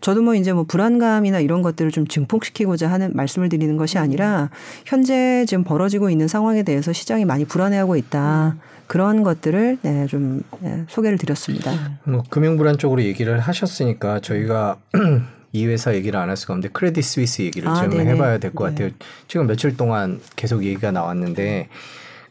저도 뭐 이제 뭐 불안감이나 이런 것들을 좀 증폭시키고자 하는 말씀을 드리는 것이 아니라 현재 지금 벌어지고 있는 상황에 대해서 시장이 많이 불안해하고 있다. 음. 그런 것들을 네, 좀 네, 소개를 드렸습니다. 뭐 금융 불안 쪽으로 얘기를 하셨으니까 저희가 [CLEARS THROAT] 이 회사 얘기를 안 할 수가 없는데 크레딧 스위스 얘기를 아, 좀 네네. 해봐야 될 것 같아요. 지금 며칠 동안 계속 얘기가 나왔는데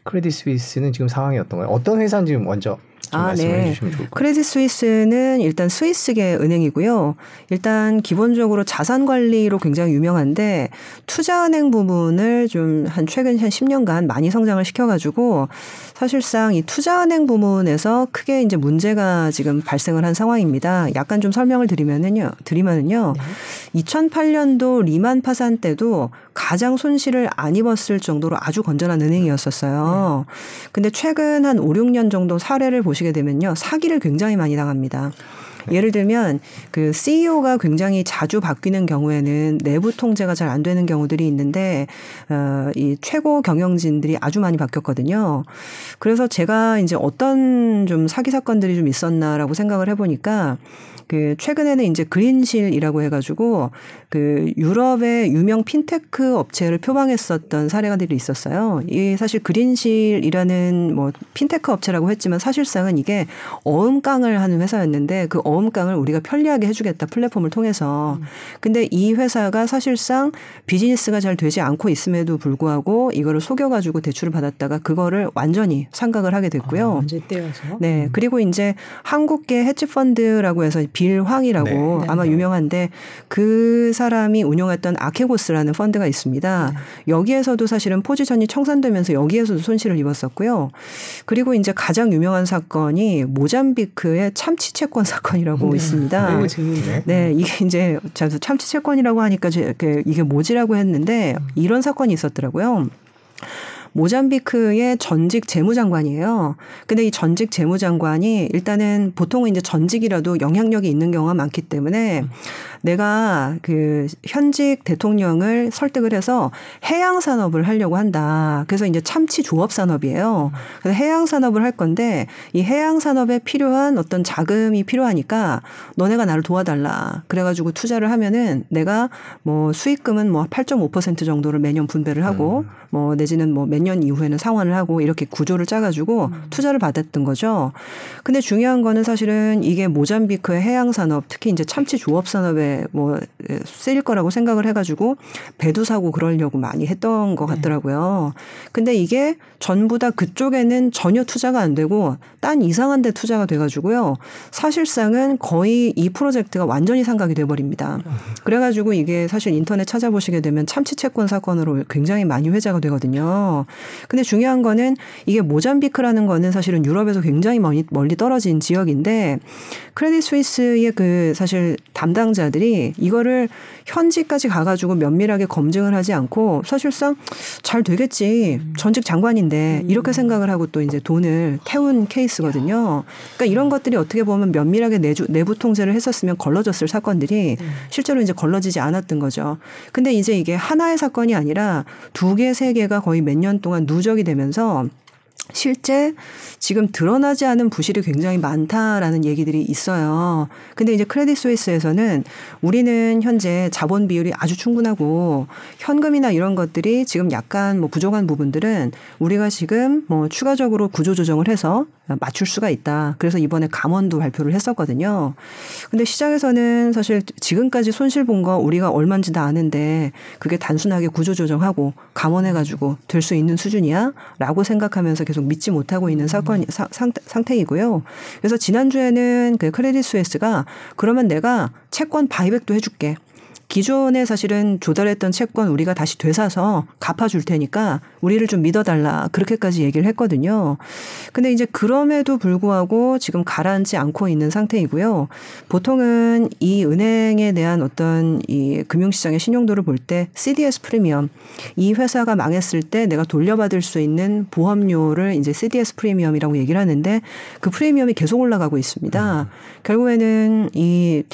크레딧 스위스는 지금 상황이 어떤가요? 어떤 회사인지 먼저 좀 아, 말씀해 네. 주시면 좋을 것 같아요. 크레딧 스위스는 일단 스위스계 은행이고요. 일단 기본적으로 자산 관리로 굉장히 유명한데 투자은행 부분을 좀 한 최근 한 10년간 많이 성장을 시켜가지고 사실상 이 투자은행 부문에서 크게 이제 문제가 지금 발생을 한 상황입니다. 약간 좀 설명을 드리면은요, 드리면은요, 2008년도 리만 파산 때도 가장 손실을 안 입었을 정도로 아주 건전한 은행이었었어요. 근데 최근 한 5, 6년 정도 사례를 보시 게 되면요. 사기를 굉장히 많이 당합니다. 예를 들면 그 CEO가 굉장히 자주 바뀌는 경우에는 내부 통제가 잘 안 되는 경우들이 있는데 어 이 최고 경영진들이 아주 많이 바뀌었거든요. 그래서 제가 이제 어떤 좀 사기 사건들이 좀 있었나라고 생각을 해 보니까 그 최근에는 이제 그린실이라고 해가지고 그 유럽의 유명 핀테크 업체를 표방했었던 사례가들이 있었어요. 이 사실 그린실이라는 뭐 핀테크 업체라고 했지만 사실상은 이게 어음깡을 하는 회사였는데 그 어음깡을 우리가 편리하게 해주겠다 플랫폼을 통해서. 근데 이 회사가 사실상 비즈니스가 잘 되지 않고 있음에도 불구하고 이거를 속여가지고 대출을 받았다가 그거를 완전히 상각을 하게 됐고요. 아, 완전 떼어서. 네. 그리고 이제 한국계 헤지펀드라고 해서 빌황이라고 네. 아마 네. 유명한데 그 사람이 운영했던 아케고스라는 펀드가 있습니다. 네. 여기에서도 사실은 포지션이 청산되면서 여기에서도 손실을 입었었고요. 그리고 이제 가장 유명한 사건이 모잠비크의 참치 채권 사건이라고 있습니다. 너무 재밌네. 네, 이게 이제 참치 채권이라고 하니까 이게 뭐지라고 했는데 이런 사건이 있었더라고요. 모잠비크의 전직 재무장관이에요. 근데 이 전직 재무장관이 일단은 보통은 이제 전직이라도 영향력이 있는 경우가 많기 때문에 내가 그 현직 대통령을 설득을 해서 해양 산업을 하려고 한다. 그래서 이제 참치 조업 산업이에요. 그래서 해양 산업을 할 건데 이 해양 산업에 필요한 어떤 자금이 필요하니까 너네가 나를 도와달라. 그래가지고 투자를 하면은 내가 뭐 수익금은 뭐 8.5% 정도를 매년 분배를 하고 뭐 내지는 뭐몇년 이후에는 상환을 하고 이렇게 구조를 짜가지고 투자를 받았던 거죠. 근데 중요한 거는 사실은 이게 모잠비크의 해양 산업 특히 이제 참치 조업 산업에 뭐 쓰일 거라고 생각을 해가지고 배도 사고 그러려고 많이 했던 것 같더라고요. 근데 이게 전부 다 그쪽에는 전혀 투자가 안 되고 딴 이상한 데 투자가 돼가지고요. 사실상은 거의 이 프로젝트가 완전히 상각이 돼버립니다. 그래가지고 이게 사실 인터넷 찾아보시게 되면 참치 채권 사건으로 굉장히 많이 회자가 되거든요. 근데 중요한 거는 이게 모잠비크라는 거는 사실은 유럽에서 굉장히 멀리, 떨어진 지역인데 크레딧 스위스의 그 사실 담당자들이 이거를 현지까지 가가지고 면밀하게 검증을 하지 않고 사실상 잘 되겠지 전직 장관인데 이렇게 생각을 하고 또 이제 돈을 태운 케이스거든요. 그러니까 이런 것들이 어떻게 보면 면밀하게 내주, 내부 통제를 했었으면 걸러졌을 사건들이 실제로 이제 걸러지지 않았던 거죠. 근데 이제 이게 하나의 사건이 아니라 두 개, 세 개가 거의 몇 년 동안 누적이 되면서 실제 지금 드러나지 않은 부실이 굉장히 많다라는 얘기들이 있어요. 근데 이제 크레딧 스위스에서는 우리는 현재 자본 비율이 아주 충분하고 현금이나 이런 것들이 지금 약간 뭐 부족한 부분들은 우리가 지금 뭐 추가적으로 구조 조정을 해서 맞출 수가 있다. 그래서 이번에 감원도 발표를 했었거든요. 근데 시장에서는 사실 지금까지 손실 본 거 우리가 얼마인지 다 아는데 그게 단순하게 구조 조정하고 감원해 가지고 될 수 있는 수준이야? 라고 생각하면서 계속 믿지 못하고 있는 사건, 사, 상, 상태이고요. 그래서 지난주에는 그 크레딧 스위스가 그러면 내가 채권 바이백도 해줄게. 기존에 사실은 조달했던 채권 우리가 다시 되사서 갚아줄 테니까 우리를 좀 믿어달라. 그렇게까지 얘기를 했거든요. 근데 이제 그럼에도 불구하고 지금 가라앉지 않고 있는 상태이고요. 보통은 이 은행에 대한 어떤 이 금융시장의 신용도를 볼 때 CDS 프리미엄 이 회사가 망했을 때 내가 돌려받을 수 있는 보험료를 이제 CDS 프리미엄이라고 얘기를 하는데 그 프리미엄이 계속 올라가고 있습니다. 결국에는 이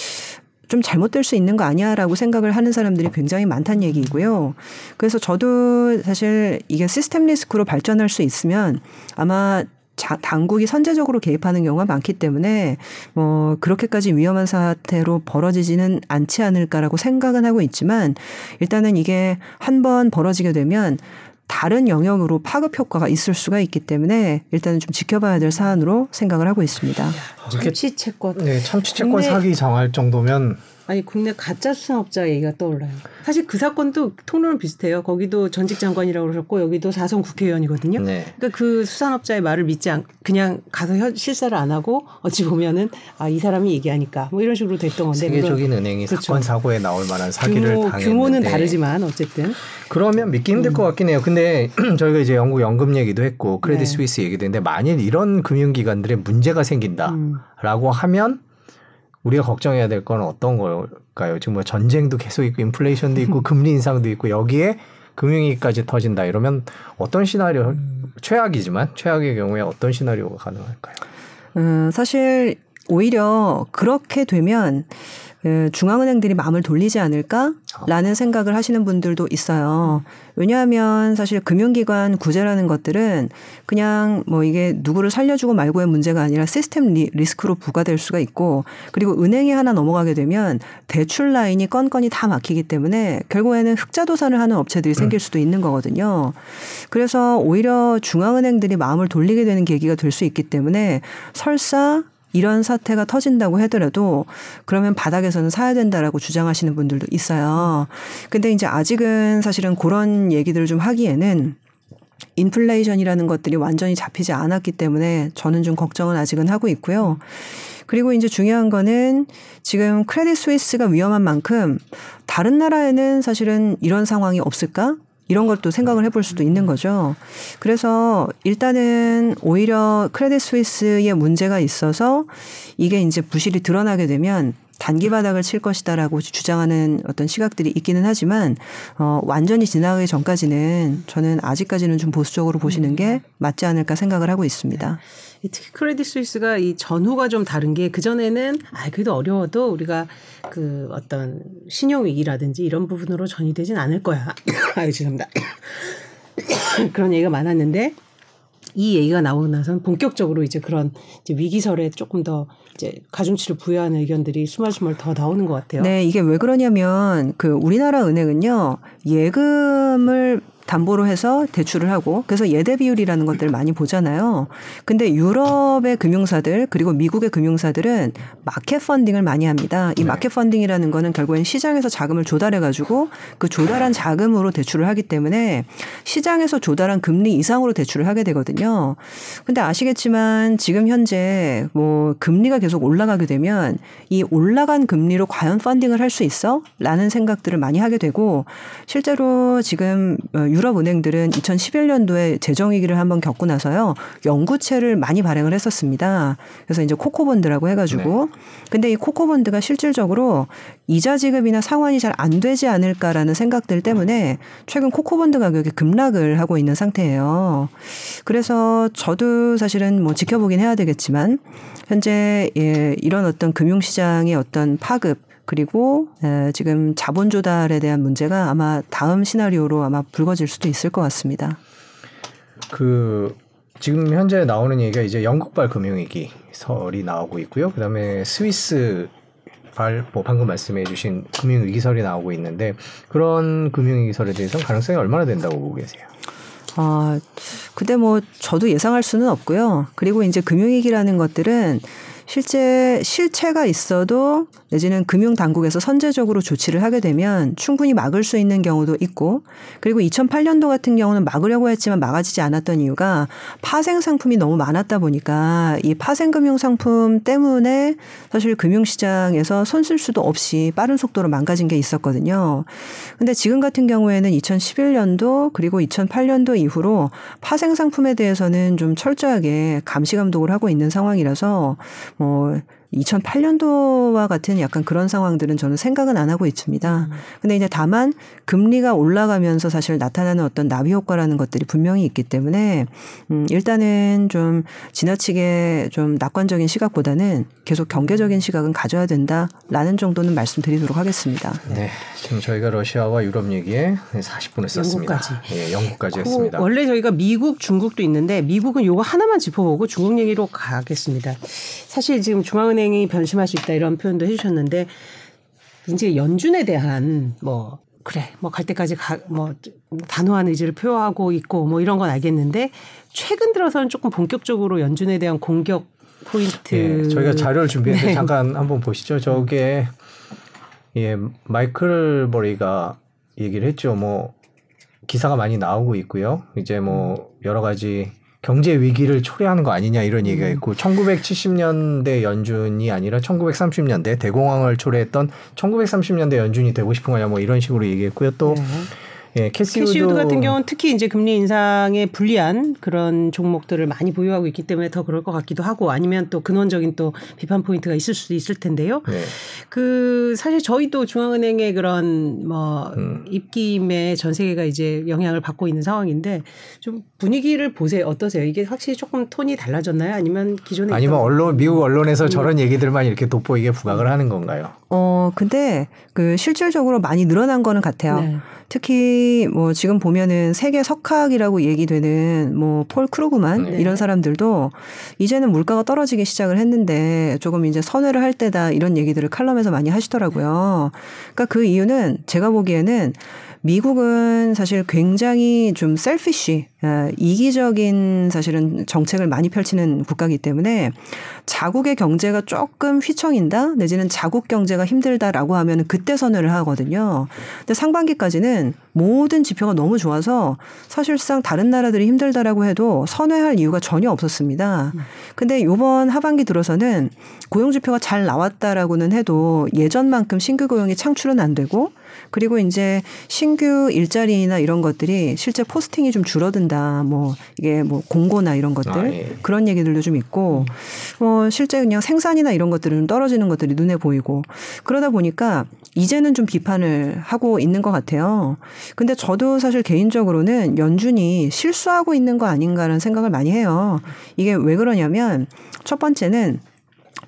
좀 잘못될 수 있는 거 아니야라고 생각을 하는 사람들이 굉장히 많다는 얘기이고요. 그래서 저도 사실 이게 시스템 리스크로 발전할 수 있으면 아마 자, 당국이 선제적으로 개입하는 경우가 많기 때문에 뭐 그렇게까지 위험한 사태로 벌어지지는 않지 않을까라고 생각은 하고 있지만 일단은 이게 한 번 벌어지게 되면 다른 영역으로 파급 효과가 있을 수가 있기 때문에 일단은 좀 지켜봐야 될 사안으로 생각을 하고 있습니다. 이렇게 참치 채권. 네, 참치 채권 국내- 사기 당할 정도면 아니 국내 가짜 수산업자 얘기가 떠올라요. 사실 그 사건도 통로는 비슷해요. 거기도 전직 장관이라고 그러셨고 여기도 사선 국회의원이거든요. 네. 그러니까 그 수산업자의 말을 믿지 않 그냥 가서 현, 실사를 안 하고 어찌 보면은 아 이 사람이 얘기하니까 뭐 이런 식으로 됐던 건데 세계적인 은행이 그렇죠. 사건 사고에 나올 만한 사기를 규모, 당했는데 규모는 다르지만 어쨌든 그러면 믿기 힘들 음. 것 같긴 해요. 근데 [CLEARS THROAT] 저희가 이제 영국 연금 얘기도 했고 크레딧 네. 스위스 얘기도 했는데 만일 이런 금융기관들의 문제가 생긴다라고 음. 하면 우리가 걱정해야 될 건 어떤 걸까요? 지금 뭐 전쟁도 계속 있고 인플레이션도 있고 금리 인상도 있고 여기에 금융위기까지 터진다 이러면 어떤 시나리오 음. 최악이지만 최악의 경우에 어떤 시나리오가 가능할까요? 음, 사실 오히려 그렇게 되면 그 중앙은행들이 마음을 돌리지 않을까라는 생각을 하시는 분들도 있어요. 왜냐하면 사실 금융기관 구제라는 것들은 그냥 뭐 이게 누구를 살려주고 말고의 문제가 아니라 시스템 리, 리스크로 부과될 수가 있고 그리고 은행이 하나 넘어가게 되면 대출 라인이 건건이 다 막히기 때문에 결국에는 흑자 도산을 하는 업체들이 생길 수도 있는 거거든요. 그래서 오히려 중앙은행들이 마음을 돌리게 되는 계기가 될 수 있기 때문에 설사 이런 사태가 터진다고 하더라도 그러면 바닥에서는 사야 된다라고 주장하시는 분들도 있어요. 근데 이제 아직은 사실은 그런 얘기들을 좀 하기에는 인플레이션이라는 것들이 완전히 잡히지 않았기 때문에 저는 좀 걱정은 아직은 하고 있고요. 그리고 이제 중요한 거는 지금 크레딧 스위스가 위험한 만큼 다른 나라에는 사실은 이런 상황이 없을까? 이런 걸 또 생각을 해볼 수도 있는 거죠. 그래서 일단은 오히려 크레딧 스위스의 문제가 있어서 이게 이제 부실이 드러나게 되면 단기 바닥을 칠 것이다라고 주장하는 어떤 시각들이 있기는 하지만 어 완전히 지나가기 전까지는 저는 아직까지는 좀 보수적으로 보시는 게 맞지 않을까 생각을 하고 있습니다. 특히 크레딧 스위스가 이 전후가 좀 다른 게 그전에는 아 그래도 어려워도 우리가 그 어떤 신용 위기라든지 이런 부분으로 전이되진 않을 거야. [COUGHS] 아유 죄송합니다. [COUGHS] 그런 얘기가 많았는데 이 얘기가 나오고 나서는 본격적으로 이제 그런 이제 위기설에 조금 더 이제 가중치를 부여하는 의견들이 수말수말 더 나오는 것 같아요. 네, 이게 왜 그러냐면 그 우리나라 은행은요 예금을 담보로 해서 대출을 하고 그래서 예대 비율이라는 것들을 많이 보잖아요. 근데 유럽의 금융사들 그리고 미국의 금융사들은 마켓 펀딩을 많이 합니다. 이 네. 마켓 펀딩이라는 거는 결국엔 시장에서 자금을 조달해 가지고 그 조달한 자금으로 대출을 하기 때문에 시장에서 조달한 금리 이상으로 대출을 하게 되거든요. 근데 아시겠지만 지금 현재 뭐 금리가 계속 올라가게 되면 이 올라간 금리로 과연 펀딩을 할 수 있어? 라는 생각들을 많이 하게 되고 실제로 지금 어, 유럽 은행들은 2011년도에 재정 위기를 한번 겪고 나서요. 영구채를 많이 발행을 했었습니다. 그래서 이제 코코본드라고 해 가지고 근데 이 코코본드가 실질적으로 이자 지급이나 상환이 잘 안 되지 않을까라는 생각들 때문에 최근 코코본드 가격이 급락을 하고 있는 상태예요. 그래서 저도 사실은 뭐 지켜보긴 해야 되겠지만 현재 예, 이런 어떤 금융시장의 어떤 파급 그리고 에, 지금 자본 조달에 대한 문제가 아마 다음 시나리오로 아마 불거질 수도 있을 것 같습니다. 그 지금 현재 나오는 얘기가 이제 영국발 금융위기 설이 나오고 있고요. 그다음에 스위스 발, 뭐 방금 말씀해주신 금융위기설이 나오고 있는데 그런 금융위기설에 대해서는 가능성이 얼마나 된다고 보고 계세요? 아, 근데 뭐 저도 예상할 수는 없고요. 그리고 이제 금융위기라는 것들은 실제 실체가 있어도 내지는 금융 당국에서 선제적으로 조치를 하게 되면 충분히 막을 수 있는 경우도 있고 그리고 2008년도 같은 경우는 막으려고 했지만 막아지지 않았던 이유가 파생 상품이 너무 많았다 보니까 이 파생 금융 상품 때문에 사실 금융 시장에서 손쓸 수도 없이 빠른 속도로 망가진 게 있었거든요. 근데 지금 같은 경우에는 2011년도 그리고 2008년도 이후로 파생 상품에 대해서는 좀 철저하게 감시 감독을 하고 있는 상황이라서 뭐 2008년도와 같은 약간 그런 상황들은 저는 생각은 안 하고 있습니다. 근데 이제 다만 금리가 올라가면서 사실 나타나는 어떤 나비 효과라는 것들이 분명히 있기 때문에 음 일단은 좀 지나치게 좀 낙관적인 시각보다는 계속 경계적인 시각은 가져야 된다라는 정도는 말씀드리도록 하겠습니다. 네, 지금 저희가 러시아와 유럽 얘기에 40분을 썼습니다. 영국까지. 예, 영국까지 그 했습니다. 원래 저희가 미국, 중국도 있는데 미국은 요거 하나만 짚어보고 중국 얘기로 가겠습니다. 사실 지금 중앙은행 이 변심할 수 있다 이런 표현도 해주셨는데 이제 연준에 대한 뭐 그래 뭐 갈 때까지 가, 뭐 단호한 의지를 표하고 있고 뭐 이런 건 알겠는데 최근 들어서는 조금 본격적으로 연준에 대한 공격 포인트 예, 저희가 자료를 준비했는데 네. 잠깐 한번 보시죠. 저게 예, 마이클 버리가 얘기를 했죠. 뭐 기사가 많이 나오고 있고요. 이제 뭐 여러 가지 경제 위기를 초래하는 거 아니냐 이런 얘기가 있고 1970년대 연준이 아니라 1930년대 대공황을 초래했던 1930년대 연준이 되고 싶은 거냐 뭐 이런 식으로 얘기했고요. 또 네. 예, 캐시우드, 캐시우드 같은 경우는 특히 이제 금리 인상에 불리한 그런 종목들을 많이 보유하고 있기 때문에 더 그럴 것 같기도 하고 아니면 또 근원적인 또 비판 포인트가 있을 수도 있을 텐데요. 네. 그 사실 저희도 중앙은행의 그런 뭐 음. 입김에 전 세계가 이제 영향을 받고 있는 상황인데 좀 분위기를 보세요. 어떠세요? 이게 확실히 조금 톤이 달라졌나요? 아니면 기존에 아니면 있던- 언론 미국 음. 언론에서 저런 얘기들만 이렇게 돋보이게 부각을 하는 건가요? 어, 근데 그 실질적으로 많이 늘어난 거는 같아요. 네. 특히 뭐 지금 보면은 세계 석학이라고 얘기되는 뭐 폴 크루그만 네. 이런 사람들도 이제는 물가가 떨어지기 시작을 했는데 조금 이제 선회를 할 때다 이런 얘기들을 칼럼에서 많이 하시더라고요. 그러니까 그 이유는 제가 보기에는 미국은 사실 굉장히 좀 셀피쉬, 아, 이기적인 사실은 정책을 많이 펼치는 국가이기 때문에 자국의 경제가 조금 휘청인다 내지는 자국 경제가 힘들다라고 하면 그때 선회를 하거든요. 근데 상반기까지는 모든 지표가 너무 좋아서 사실상 다른 나라들이 힘들다라고 해도 선회할 이유가 전혀 없었습니다. 근데 요번 하반기 들어서는 고용 지표가 잘 나왔다라고는 해도 예전만큼 신규 고용이 창출은 안 되고 그리고 이제 신규 일자리나 이런 것들이 실제 포스팅이 좀 줄어든다. 뭐 이게 뭐 공고나 이런 것들 아, 예. 그런 얘기들도 좀 있고 뭐 실제 그냥 생산이나 이런 것들은 좀 떨어지는 것들이 눈에 보이고 그러다 보니까 이제는 좀 비판을 하고 있는 것 같아요. 근데 저도 사실 개인적으로는 연준이 실수하고 있는 거 아닌가라는 생각을 많이 해요. 이게 왜 그러냐면 첫 번째는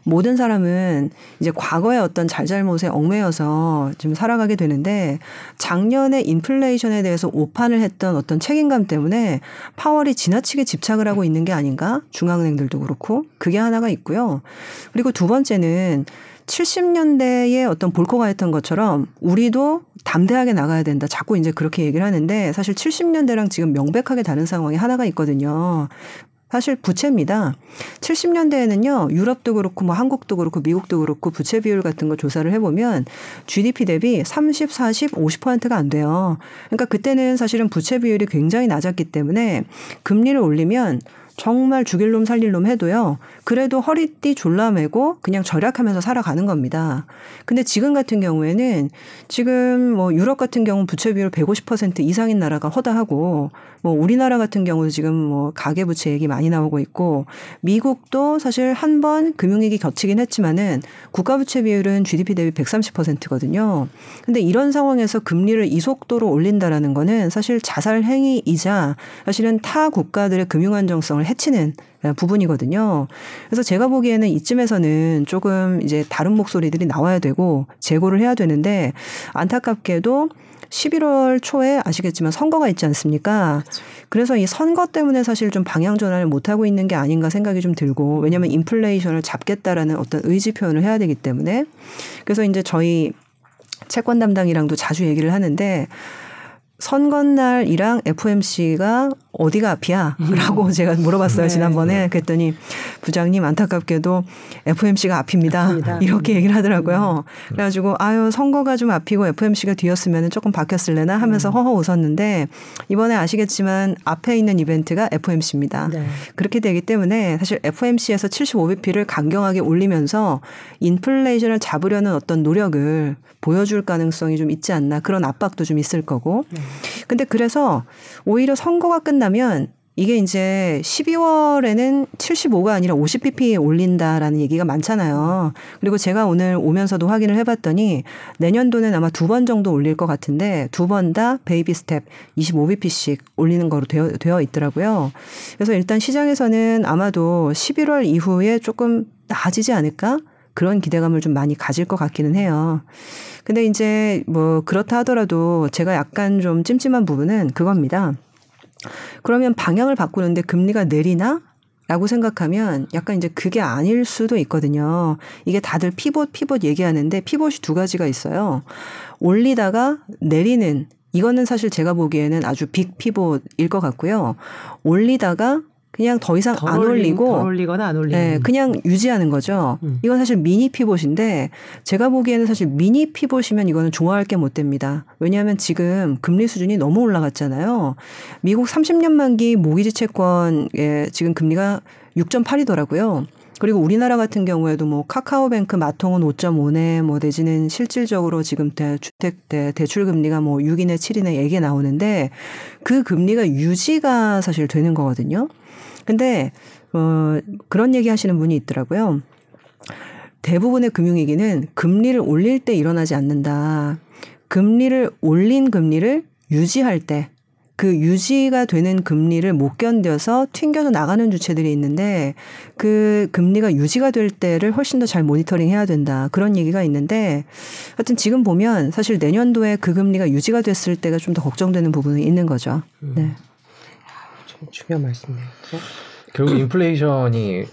모든 사람은 이제 과거의 어떤 잘잘못에 얽매여서 지금 살아가게 되는데 작년에 인플레이션에 대해서 오판을 했던 어떤 책임감 때문에 파월이 지나치게 집착을 하고 있는 게 아닌가? 중앙은행들도 그렇고 그게 하나가 있고요. 그리고 두 번째는 70년대에 어떤 볼코가 했던 것처럼 우리도 담대하게 나가야 된다. 자꾸 이제 그렇게 얘기를 하는데 사실 70년대랑 지금 명백하게 다른 상황이 하나가 있거든요. 사실 부채입니다. 70년대에는요, 유럽도 그렇고, 뭐 한국도 그렇고, 미국도 그렇고, 부채 비율 같은 거 조사를 해보면 GDP 대비 30, 40, 50%가 안 돼요. 그러니까 그때는 사실은 부채 비율이 굉장히 낮았기 때문에 금리를 올리면 정말 죽일 놈 살릴 놈 해도요. 그래도 허리띠 졸라매고 그냥 절약하면서 살아가는 겁니다. 근데 지금 같은 경우에는 지금 뭐 유럽 같은 경우 부채 비율 150% 이상인 나라가 허다하고 뭐 우리나라 같은 경우도 지금 뭐 가계 부채 얘기 많이 나오고 있고 미국도 사실 한 번 금융위기 겹치긴 했지만은 국가 부채 비율은 GDP 대비 130%거든요. 근데 이런 상황에서 금리를 이 속도로 올린다라는 거는 사실 자살 행위이자 사실은 타 국가들의 금융 안정성을 해치는 부분이거든요. 그래서 제가 보기에는 이쯤에서는 조금 이제 다른 목소리들이 나와야 되고 재고를 해야 되는데 안타깝게도 11월 초에 아시겠지만 선거가 있지 않습니까? 그래서 이 선거 때문에 사실 좀 방향 전환을 못 하고 있는 게 아닌가 생각이 좀 들고 왜냐하면 인플레이션을 잡겠다라는 어떤 의지 표현을 해야 되기 때문에 그래서 이제 저희 채권 담당이랑도 자주 얘기를 하는데 선거날이랑 FOMC가 어디가 앞이야? 라고 제가 물어봤어요, 네. 지난번에. 그랬더니 부장님 안타깝게도 FOMC가 앞입니다. 앞입니다. [LAUGHS] 이렇게 얘기를 하더라고요. 그래가지고, 아유, 선거가 좀 앞이고 FOMC가 뒤였으면 조금 바뀌었을래나 하면서 허허 웃었는데, 이번에 아시겠지만 앞에 있는 이벤트가 FOMC입니다. 네. 그렇게 되기 때문에 사실 FOMC에서 75bp를 강경하게 올리면서 인플레이션을 잡으려는 어떤 노력을 보여줄 가능성이 좀 있지 않나 그런 압박도 좀 있을 거고. 근데 그래서 오히려 선거가 끝나면 이게 이제 12월에는 75가 아니라 50bp 올린다라는 얘기가 많잖아요. 그리고 제가 오늘 오면서도 확인을 해봤더니 내년도는 아마 두 번 정도 올릴 것 같은데 두 번 다 baby step 25bp씩 올리는 거로 되어, 되어 있더라고요. 그래서 일단 시장에서는 아마도 11월 이후에 조금 나아지지 않을까? 그런 기대감을 좀 많이 가질 것 같기는 해요. 근데 이제 뭐 그렇다 하더라도 제가 약간 좀 찜찜한 부분은 그겁니다. 그러면 방향을 바꾸는데 금리가 내리나? 라고 생각하면 약간 이제 그게 아닐 수도 있거든요. 이게 다들 피봇, 피봇 얘기하는데 피봇이 두 가지가 있어요. 올리다가 내리는 이거는 사실 제가 보기에는 아주 빅 피봇일 것 같고요. 올리다가 그냥 더 이상 덜안 올리- 올리고 덜 올리거나 안 올리는. 네, 그냥 유지하는 거죠. 음. 이건 사실 미니 피봇인데 제가 보기에는 사실 미니 피봇이면 이거는 좋아할 게 못 됩니다. 왜냐하면 지금 금리 수준이 너무 올라갔잖아요. 미국 30년 만기 모기지 채권의 지금 금리가 6.8이더라고요. 그리고 우리나라 같은 경우에도 뭐 카카오뱅크 마통은 5.5네 뭐 내지는 실질적으로 지금 대 주택 대 대출 금리가 뭐 6이네 7이네 얘기 나오는데 그 금리가 유지가 사실 되는 거거든요. 근데 어 그런 얘기 하시는 분이 있더라고요. 대부분의 금융위기는 금리를 올릴 때 일어나지 않는다. 금리를 올린 금리를 유지할 때 그 유지가 되는 금리를 못 견뎌서 튕겨서 나가는 주체들이 있는데 그 금리가 유지가 될 때를 훨씬 더 잘 모니터링 해야 된다. 그런 얘기가 있는데 하여튼 지금 보면 사실 내년도에 그 금리가 유지가 됐을 때가 좀 더 걱정되는 부분이 있는 거죠. 네. 좀 중요한 말씀이네요. 결국 인플레이션이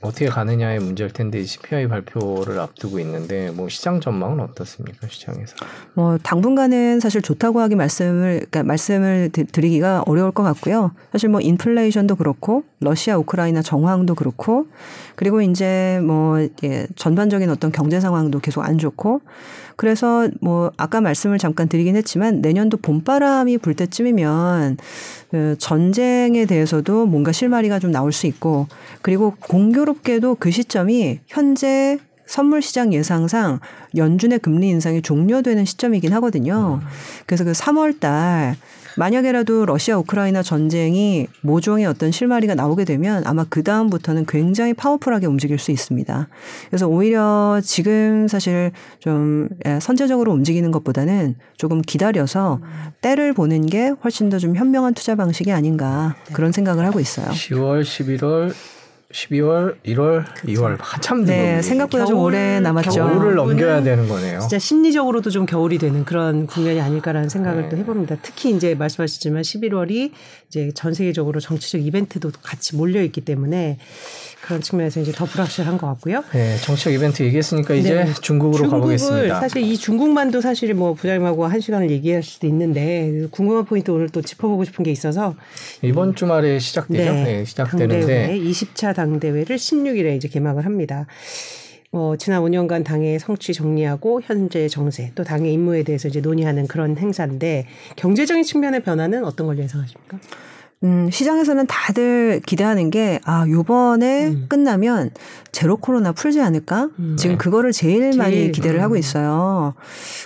어떻게 가느냐의 문제일 텐데 CPI 발표를 앞두고 있는데 뭐 시장 전망은 어떻습니까 시장에서? 뭐 당분간은 사실 좋다고 하기 말씀을 그러니까 말씀을 드- 드리기가 어려울 것 같고요. 사실 뭐 인플레이션도 그렇고 러시아 우크라이나 정황도 그렇고 그리고 이제 뭐 예, 전반적인 어떤 경제 상황도 계속 안 좋고 그래서 뭐 아까 말씀을 잠깐 드리긴 했지만 내년도 봄바람이 불 때쯤이면 그 전쟁에 대해서도 뭔가 실마리가 좀 나올 수 있고 그리고 공교 롭게도 그 시점이 현재 선물 시장 예상상 연준의 금리 인상이 종료되는 시점이긴 하거든요. 그래서 그 3월 달 만약에라도 러시아 우크라이나 전쟁이 모종의 어떤 실마리가 나오게 되면 아마 그 다음부터는 굉장히 파워풀하게 움직일 수 있습니다. 그래서 오히려 지금 사실 좀 예, 선제적으로 움직이는 것보다는 조금 기다려서 때를 보는 게 훨씬 더 좀 현명한 투자 방식이 아닌가 그런 생각을 하고 있어요. 10월, 11월, 12월, 1월, 2월 한참 네. 생각보다 좀 겨울- 오래 남았죠. 겨울을 넘겨야 되는 거네요. 진짜 심리적으로도 좀 겨울이 되는 그런 국면이 아닐까라는 생각을 또 해봅니다. 특히 이제 말씀하셨지만 11월이 이제 전 세계적으로 정치적 이벤트도 같이 몰려 있기 때문에 그런 측면에서 이제 더 불확실한 것 같고요. 네, 정치적 이벤트 얘기했으니까 이제 네. 중국으로 중국을 가보겠습니다. 사실 이 중국만도 사실 뭐 부장님하고 한 시간을 얘기할 수도 있는데 궁금한 포인트 오늘 또 짚어보고 싶은 게 있어서 이번 주말에 시작되죠. 네, 시작되는데 당대회 20차 당 대회를 16일에 이제 개막을 합니다. 어, 지난 5년간 당의 성취 정리하고 현재 정세 또 당의 임무에 대해서 이제 논의하는 그런 행사인데 경제적인 측면의 변화는 어떤 걸 예상하십니까? 음, 시장에서는 다들 기대하는 게, 아, 요번에 음. 끝나면 제로 코로나 풀지 않을까? 음. 지금 그거를 제일, 많이 제일, 기대를 음. 하고 있어요.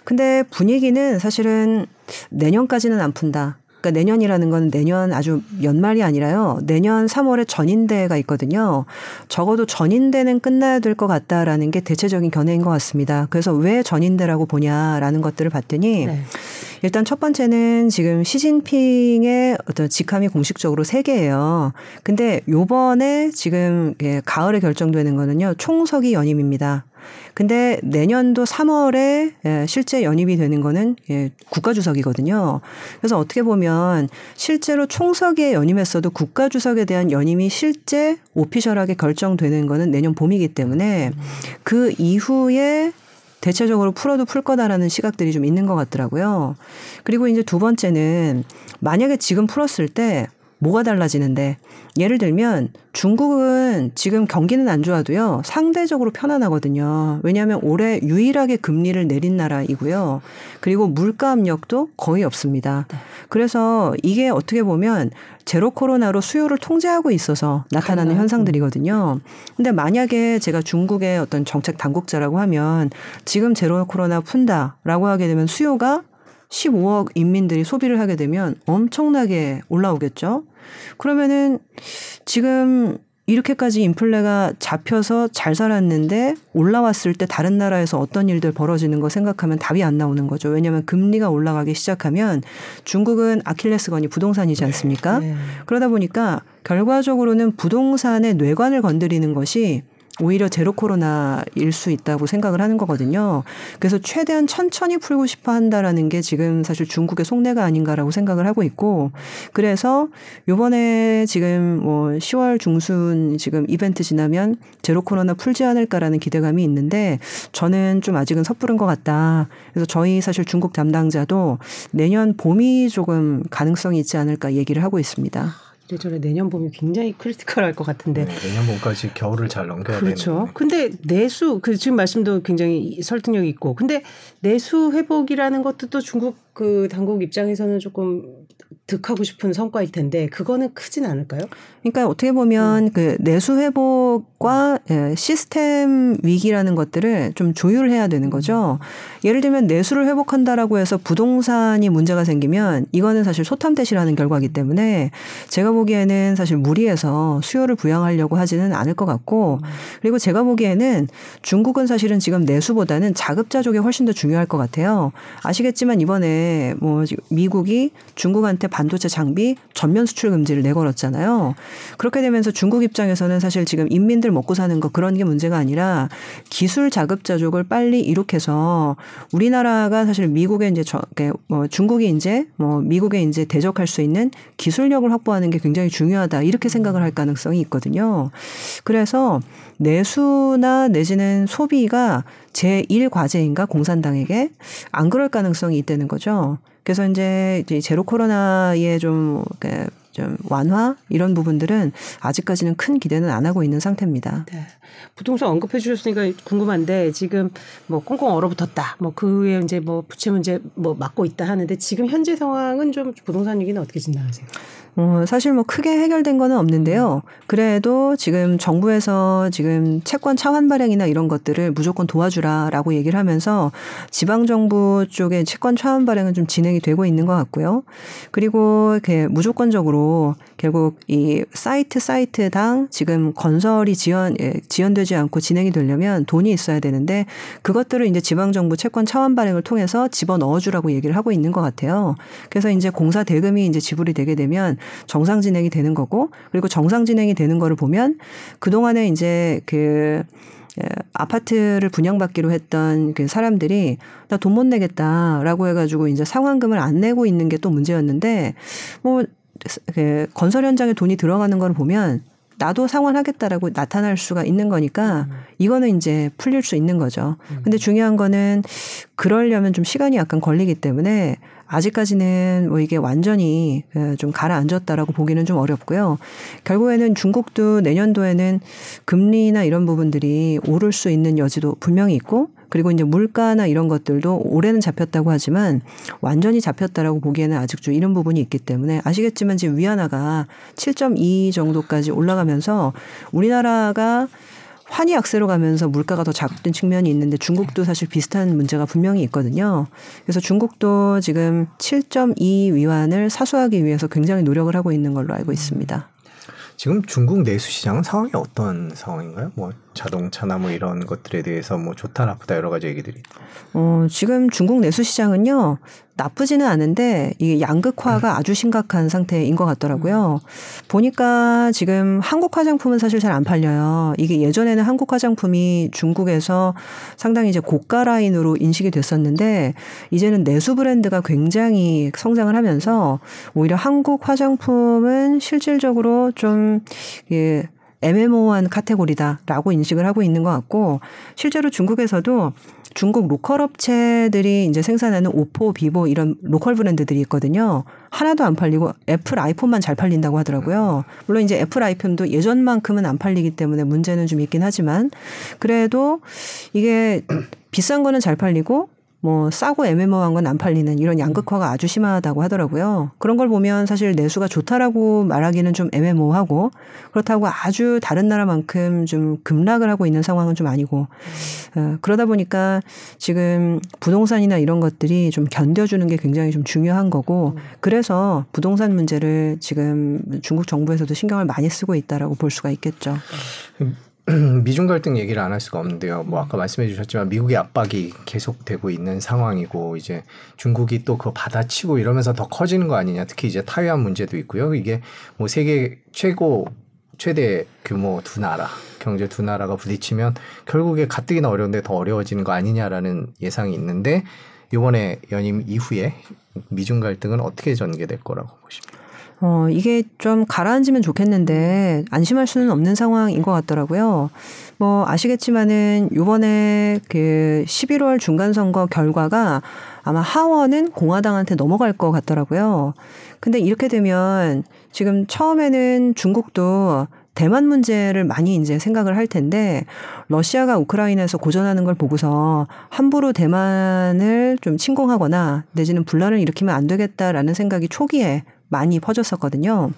근데 분위기는 사실은 내년까지는 안 푼다. 그러니까 내년이라는 건 내년 아주 연말이 아니라요. 내년 3월에 전인대가 있거든요. 적어도 전인대는 끝나야 될 것 같다라는 게 대체적인 견해인 것 같습니다. 그래서 왜 전인대라고 보냐라는 것들을 봤더니 네. 일단 첫 번째는 지금 시진핑의 어떤 직함이 공식적으로 세 개예요. 근데 요번에 지금 예, 가을에 결정되는 거는요. 총석이 연임입니다. 근데 내년도 3월에 예, 실제 연임이 되는 거는 예, 국가주석이거든요. 그래서 어떻게 보면 실제로 총석에 연임했어도 국가주석에 대한 연임이 실제 오피셜하게 결정되는 거는 내년 봄이기 때문에 그 이후에 대체적으로 풀어도 풀 거다라는 시각들이 좀 있는 것 같더라고요. 그리고 이제 두 번째는 만약에 지금 풀었을 때 뭐가 달라지는데 예를 들면 중국은 지금 경기는 안 좋아도요 상대적으로 편안하거든요. 왜냐하면 올해 유일하게 금리를 내린 나라이고요. 그리고 물가 압력도 거의 없습니다. 그래서 이게 어떻게 보면 제로 코로나로 수요를 통제하고 있어서 나타나는 가능한. 현상들이거든요. 근데 만약에 제가 중국의 어떤 정책 당국자라고 하면 지금 제로 코로나 푼다라고 하게 되면 수요가 15억 인민들이 소비를 하게 되면 엄청나게 올라오겠죠. 그러면은 지금 이렇게까지 인플레가 잡혀서 잘 살았는데 올라왔을 때 다른 나라에서 어떤 일들 벌어지는 거 생각하면 답이 안 나오는 거죠. 왜냐하면 금리가 올라가기 시작하면 중국은 아킬레스건이 부동산이지 않습니까? 네. 그러다 보니까 결과적으로는 부동산의 뇌관을 건드리는 것이 오히려 제로 코로나일 수 있다고 생각을 하는 거거든요. 그래서 최대한 천천히 풀고 싶어 한다라는 게 지금 사실 중국의 속내가 아닌가라고 생각을 하고 있고 그래서 요번에 지금 뭐 10월 중순 지금 이벤트 지나면 제로 코로나 풀지 않을까라는 기대감이 있는데 저는 좀 아직은 섣부른 것 같다. 그래서 저희 사실 중국 담당자도 내년 봄이 조금 가능성이 있지 않을까 얘기를 하고 있습니다. 이래저래 내년 봄이 굉장히 크리티컬할 것 같은데. 네, 내년 봄까지 겨울을 잘 넘겨야 그렇죠. 되는. 근데 내수 그 지금 말씀도 굉장히 설득력 있고, 근데 내수 회복이라는 것도 또 중국 그 당국 입장에서는 조금 득하고 싶은 성과일 텐데 그거는 크진 않을까요? 그러니까 어떻게 보면 그 내수 회복과 예, 시스템 위기라는 것들을 좀 조율해야 되는 거죠. 예를 들면 내수를 회복한다라고 해서 부동산이 문제가 생기면 이거는 사실 소탐대시라는 결과이기 때문에 제가 보기에 는 사실 무리해서 수요를 부양하려고 하지는 않을 것 같고 그리고 제가 보기에는 중국은 사실은 지금 내수보다는 자급자족이 훨씬 더 중요할 것 같아요. 아시겠지만 이번에 뭐 미국이 중국한테 반도체 장비 전면 수출 금지를 내걸었잖아요. 그렇게 되면서 중국 입장에서는 사실 지금 인민들 먹고 사는 거 그런 게 문제가 아니라 기술 자급자족을 빨리 이룩해서 우리나라가 사실 미국에 이제 저, 뭐 중국이 이제 뭐 미국에 이제 대적할 수 있는 기술력을 확보하는 게 굉장히 중요하다 이렇게 생각을 할 가능성이 있거든요. 그래서 내수나 내지는 소비가 제1 과제인가 공산당에게 안 그럴 가능성이 있다는 거죠. 그래서 이제 제로 코로나의 좀, 좀 완화 이런 부분들은 아직까지는 큰 기대는 안 하고 있는 상태입니다. 네. 부동산 언급해 주셨으니까 궁금한데 지금 뭐 꽁꽁 얼어붙었다. 뭐 그 후에 이제 뭐 부채 문제 뭐 막고 있다 하는데 지금 현재 상황은 좀 부동산 위기는 어떻게 진단하세요? 어, 사실 뭐 크게 해결된 거는 없는데요. 그래도 지금 정부에서 지금 채권 차환 발행이나 이런 것들을 무조건 도와주라라고 얘기를 하면서 지방 정부 쪽에 채권 차환 발행은 좀 진행이 되고 있는 것 같고요. 그리고 이렇게 무조건적으로 결국 이 사이트 사이트당 지금 건설이 지연 예, 지연되지 않고 진행이 되려면 돈이 있어야 되는데 그것들을 이제 지방 정부 채권 차환 발행을 통해서 집어 넣어주라고 얘기를 하고 있는 것 같아요. 그래서 이제 공사 대금이 이제 지불이 되게 되면 정상 진행이 되는 거고 그리고 정상 진행이 되는 거를 보면 그 동안에 이제 그 아파트를 분양받기로 했던 그 사람들이 나 돈 못 내겠다라고 해가지고 이제 상환금을 안 내고 있는 게 또 문제였는데 뭐 그 건설 현장에 돈이 들어가는 걸 보면 나도 상환하겠다라고 나타날 수가 있는 거니까 이거는 이제 풀릴 수 있는 거죠. 근데 중요한 거는 그러려면 좀 시간이 약간 걸리기 때문에 아직까지는 뭐 이게 완전히 어, 좀 가라앉았다라고 보기는 좀 어렵고요. 결국에는 중국도 내년도에는 금리나 이런 부분들이 오를 수 있는 여지도 분명히 있고 그리고 이제 물가나 이런 것들도 올해는 잡혔다고 하지만 완전히 잡혔다라고 보기에는 아직 좀 이런 부분이 있기 때문에 아시겠지만 지금 위안화가 7.2 정도까지 올라가면서 우리나라가 환희 악세로 가면서 물가가 더 작된 측면이 있는데 중국도 사실 비슷한 문제가 분명히 있거든요. 그래서 중국도 지금 7.2 위안을 사수하기 위해서 굉장히 노력을 하고 있는 걸로 알고 있습니다. 지금 중국 내수 시장은 상황이 어떤 상황인가요? 뭐 자동차나 뭐 이런 것들에 대해서 뭐 좋다 나쁘다 여러 가지 얘기들이. 어, 지금 중국 내수 시장은요. 나쁘지는 않은데 이게 양극화가 음. 아주 심각한 상태인 것 같더라고요. 보니까 지금 한국 화장품은 사실 잘 안 팔려요. 이게 예전에는 한국 화장품이 중국에서 상당히 이제 고가 라인으로 인식이 됐었는데 이제는 내수 브랜드가 굉장히 성장을 하면서 오히려 한국 화장품은 실질적으로 좀 예, 애매모호한 카테고리다라고 인식을 하고 있는 것 같고 실제로 중국에서도 중국 local 업체들이 이제 생산하는 오포, 비보 이런 local 브랜드들이 있거든요. 하나도 안 팔리고 애플 아이폰만 잘 팔린다고 하더라고요. 물론 이제 애플 아이폰도 예전만큼은 안 팔리기 때문에 문제는 좀 있긴 하지만 그래도 이게 비싼 거는 잘 팔리고 뭐 싸고 애매모호한 건 안 팔리는 이런 양극화가 아주 심하다고 하더라고요. 그런 걸 보면 사실 내수가 좋다라고 말하기는 좀 애매모호하고 그렇다고 아주 다른 나라만큼 좀 급락을 하고 있는 상황은 좀 아니고 어, 그러다 보니까 지금 부동산이나 이런 것들이 좀 견뎌주는 게 굉장히 좀 중요한 거고 그래서 부동산 문제를 지금 중국 정부에서도 신경을 많이 쓰고 있다라고 볼 수가 있겠죠. [CLEARS THROAT] 미중 갈등 얘기를 안 할 수가 없는데요. 뭐 아까 말씀해 주셨지만 미국의 압박이 계속되고 있는 상황이고 이제 중국이 또 그거 받아치고 이러면서 더 커지는 거 아니냐. 특히 이제 타이완 문제도 있고요. 이게 뭐 세계 최고 최대 규모 두 나라 경제 두 나라가 부딪히면 결국에 가뜩이나 어려운데 더 어려워지는 거 아니냐라는 예상이 있는데 이번에 연임 이후에 미중 갈등은 어떻게 전개될 거라고 보십니까? 어, 이게 좀 가라앉으면 좋겠는데 안심할 수는 없는 상황인 것 같더라고요. 뭐 아시겠지만은 요번에 그 11월 중간 선거 결과가 아마 하원은 공화당한테 넘어갈 것 같더라고요. 근데 이렇게 되면 지금 처음에는 중국도 대만 문제를 많이 이제 생각을 할 텐데 러시아가 우크라이나에서 고전하는 걸 보고서 함부로 대만을 좀 침공하거나 내지는 분란을 일으키면 안 되겠다라는 생각이 초기에 많이 퍼졌었거든요.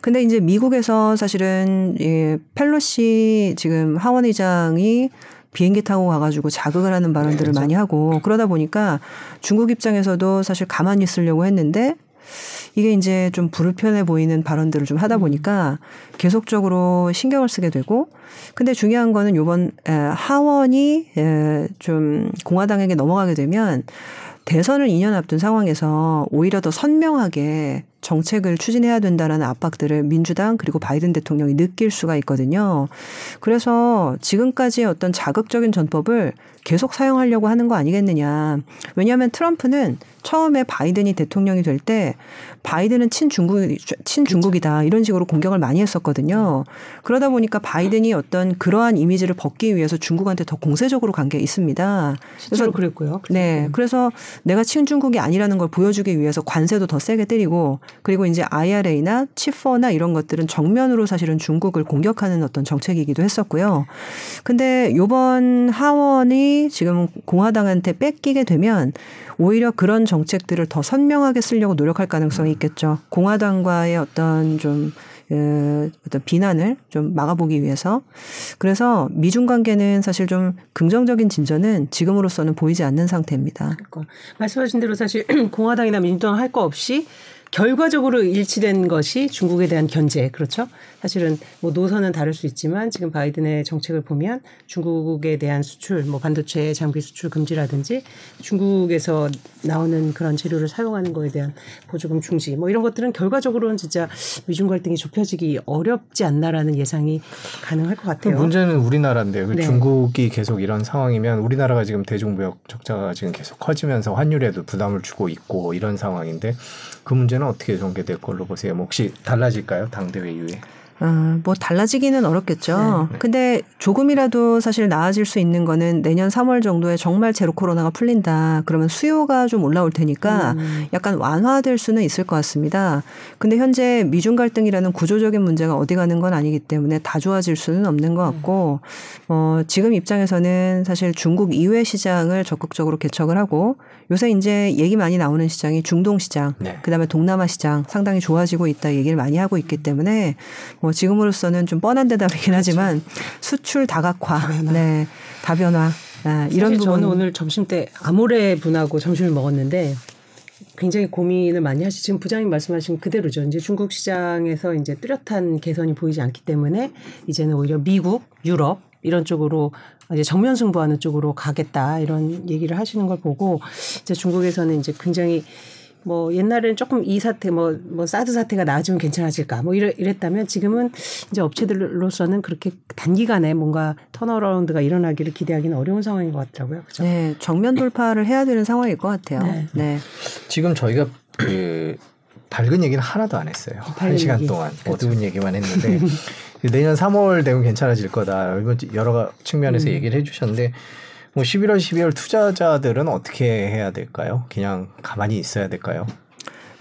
근데 이제 미국에서 사실은 이 펠로시 지금 하원 의장이 비행기 타고 가가지고 자극을 하는 발언들을 네, 그렇죠. 많이 하고 그러다 보니까 중국 입장에서도 사실 가만히 있으려고 했는데 이게 이제 좀 불편해 보이는 발언들을 좀 하다 보니까 계속적으로 신경을 쓰게 되고 근데 중요한 거는 요번 하원이 좀 공화당에게 넘어가게 되면 대선을 2년 앞둔 상황에서 오히려 더 선명하게 정책을 추진해야 된다라는 압박들을 민주당 그리고 바이든 대통령이 느낄 수가 있거든요. 그래서 지금까지의 어떤 자극적인 전법을 계속 사용하려고 하는 거 아니겠느냐. 왜냐하면 트럼프는 처음에 바이든이 대통령이 될 때 바이든은 친중국 친중국이다 이런 식으로 공격을 많이 했었거든요. 그러다 보니까 바이든이 어떤 그러한 이미지를 벗기 위해서 중국한테 더 공세적으로 간 게 있습니다. 그래서 그랬고요. 네, 그래서 내가 친중국이 아니라는 걸 보여주기 위해서 관세도 더 세게 때리고 그리고 이제 IRA나 치퍼나 이런 것들은 정면으로 사실은 중국을 공격하는 어떤 정책이기도 했었고요. 근데 요번 하원이 지금 공화당한테 뺏기게 되면 오히려 그런 정책들을 더 선명하게 쓰려고 노력할 가능성이 있겠죠. 공화당과의 어떤 좀 그 어떤 비난을 좀 막아보기 위해서 그래서 미중 관계는 사실 좀 긍정적인 진전은 지금으로서는 보이지 않는 상태입니다. 그러니까 말씀하신 대로 사실 [CLEARS THROAT] 공화당이나 민주당 할 거 없이 결과적으로 일치된 것이 중국에 대한 견제 그렇죠. 사실은 뭐 노선은 다를 수 있지만 지금 바이든의 정책을 보면 중국에 대한 수출 뭐 반도체 장비 수출 금지라든지 중국에서 나오는 그런 재료를 사용하는 거에 대한 보조금 중지 뭐 이런 것들은 결과적으로는 진짜 미중 갈등이 좁혀지기 어렵지 않나라는 예상이 가능할 것 같아요. 문제는 우리나라인데 네. 중국이 계속 이런 상황이면 우리나라가 지금 대중무역 적자가 지금 계속 커지면서 환율에도 부담을 주고 있고 이런 상황인데 그 문제는 어떻게 전개될 걸로 보세요? 뭐 혹시 달라질까요? 당대회 이후에? 어, 뭐 달라지기는 어렵겠죠. 네. 근데 조금이라도 사실 나아질 수 있는 거는 내년 3월 정도에 정말 제로 코로나가 풀린다. 그러면 수요가 좀 올라올 테니까 음. 약간 완화될 수는 있을 것 같습니다. 근데 현재 미중 갈등이라는 구조적인 문제가 어디 가는 건 아니기 때문에 다 좋아질 수는 없는 것 같고 어, 지금 입장에서는 사실 중국 이외 시장을 적극적으로 개척을 하고 요새 이제 얘기 많이 나오는 시장이 중동 시장, 네. 그다음에 동남아 시장 상당히 좋아지고 있다 얘기를 많이 하고 있기 때문에 뭐 지금으로서는 좀 뻔한 대답이긴 하지만 그렇죠. 수출 다각화, 다변화. 네, 다변화. 아, 이런 부분 저는 오늘 점심 때 아모레 분하고 점심을 먹었는데 굉장히 고민을 많이 하시 지금 부장님 말씀하신 그대로죠. 이제 중국 시장에서 이제 뚜렷한 개선이 보이지 않기 때문에 이제는 오히려 미국, 유럽 이런 쪽으로 이제 정면 승부하는 쪽으로 가겠다 이런 얘기를 하시는 걸 보고 이제 중국에서는 이제 굉장히 뭐 옛날에는 조금 이 사태 뭐, 뭐 사드 사태가 나아지면 괜찮아질까 뭐 이래, 이랬다면 지금은 이제 업체들로서는 그렇게 단기간에 뭔가 턴어라운드가 일어나기를 기대하기는 어려운 상황인 것 같더라고요. 그죠? 네, 정면 돌파를 해야 되는 상황일 것 같아요. 네. 네. 지금 저희가 그 밝은 얘기는 하나도 안 했어요. 한 시간 동안 그렇죠. 어두운 얘기만 했는데 [LAUGHS] 내년 3월 되면 괜찮아질 거다. 여러 측면에서 음. 얘기를 해주셨는데 뭐 11월, 12월 투자자들은 어떻게 해야 될까요? 그냥 가만히 있어야 될까요?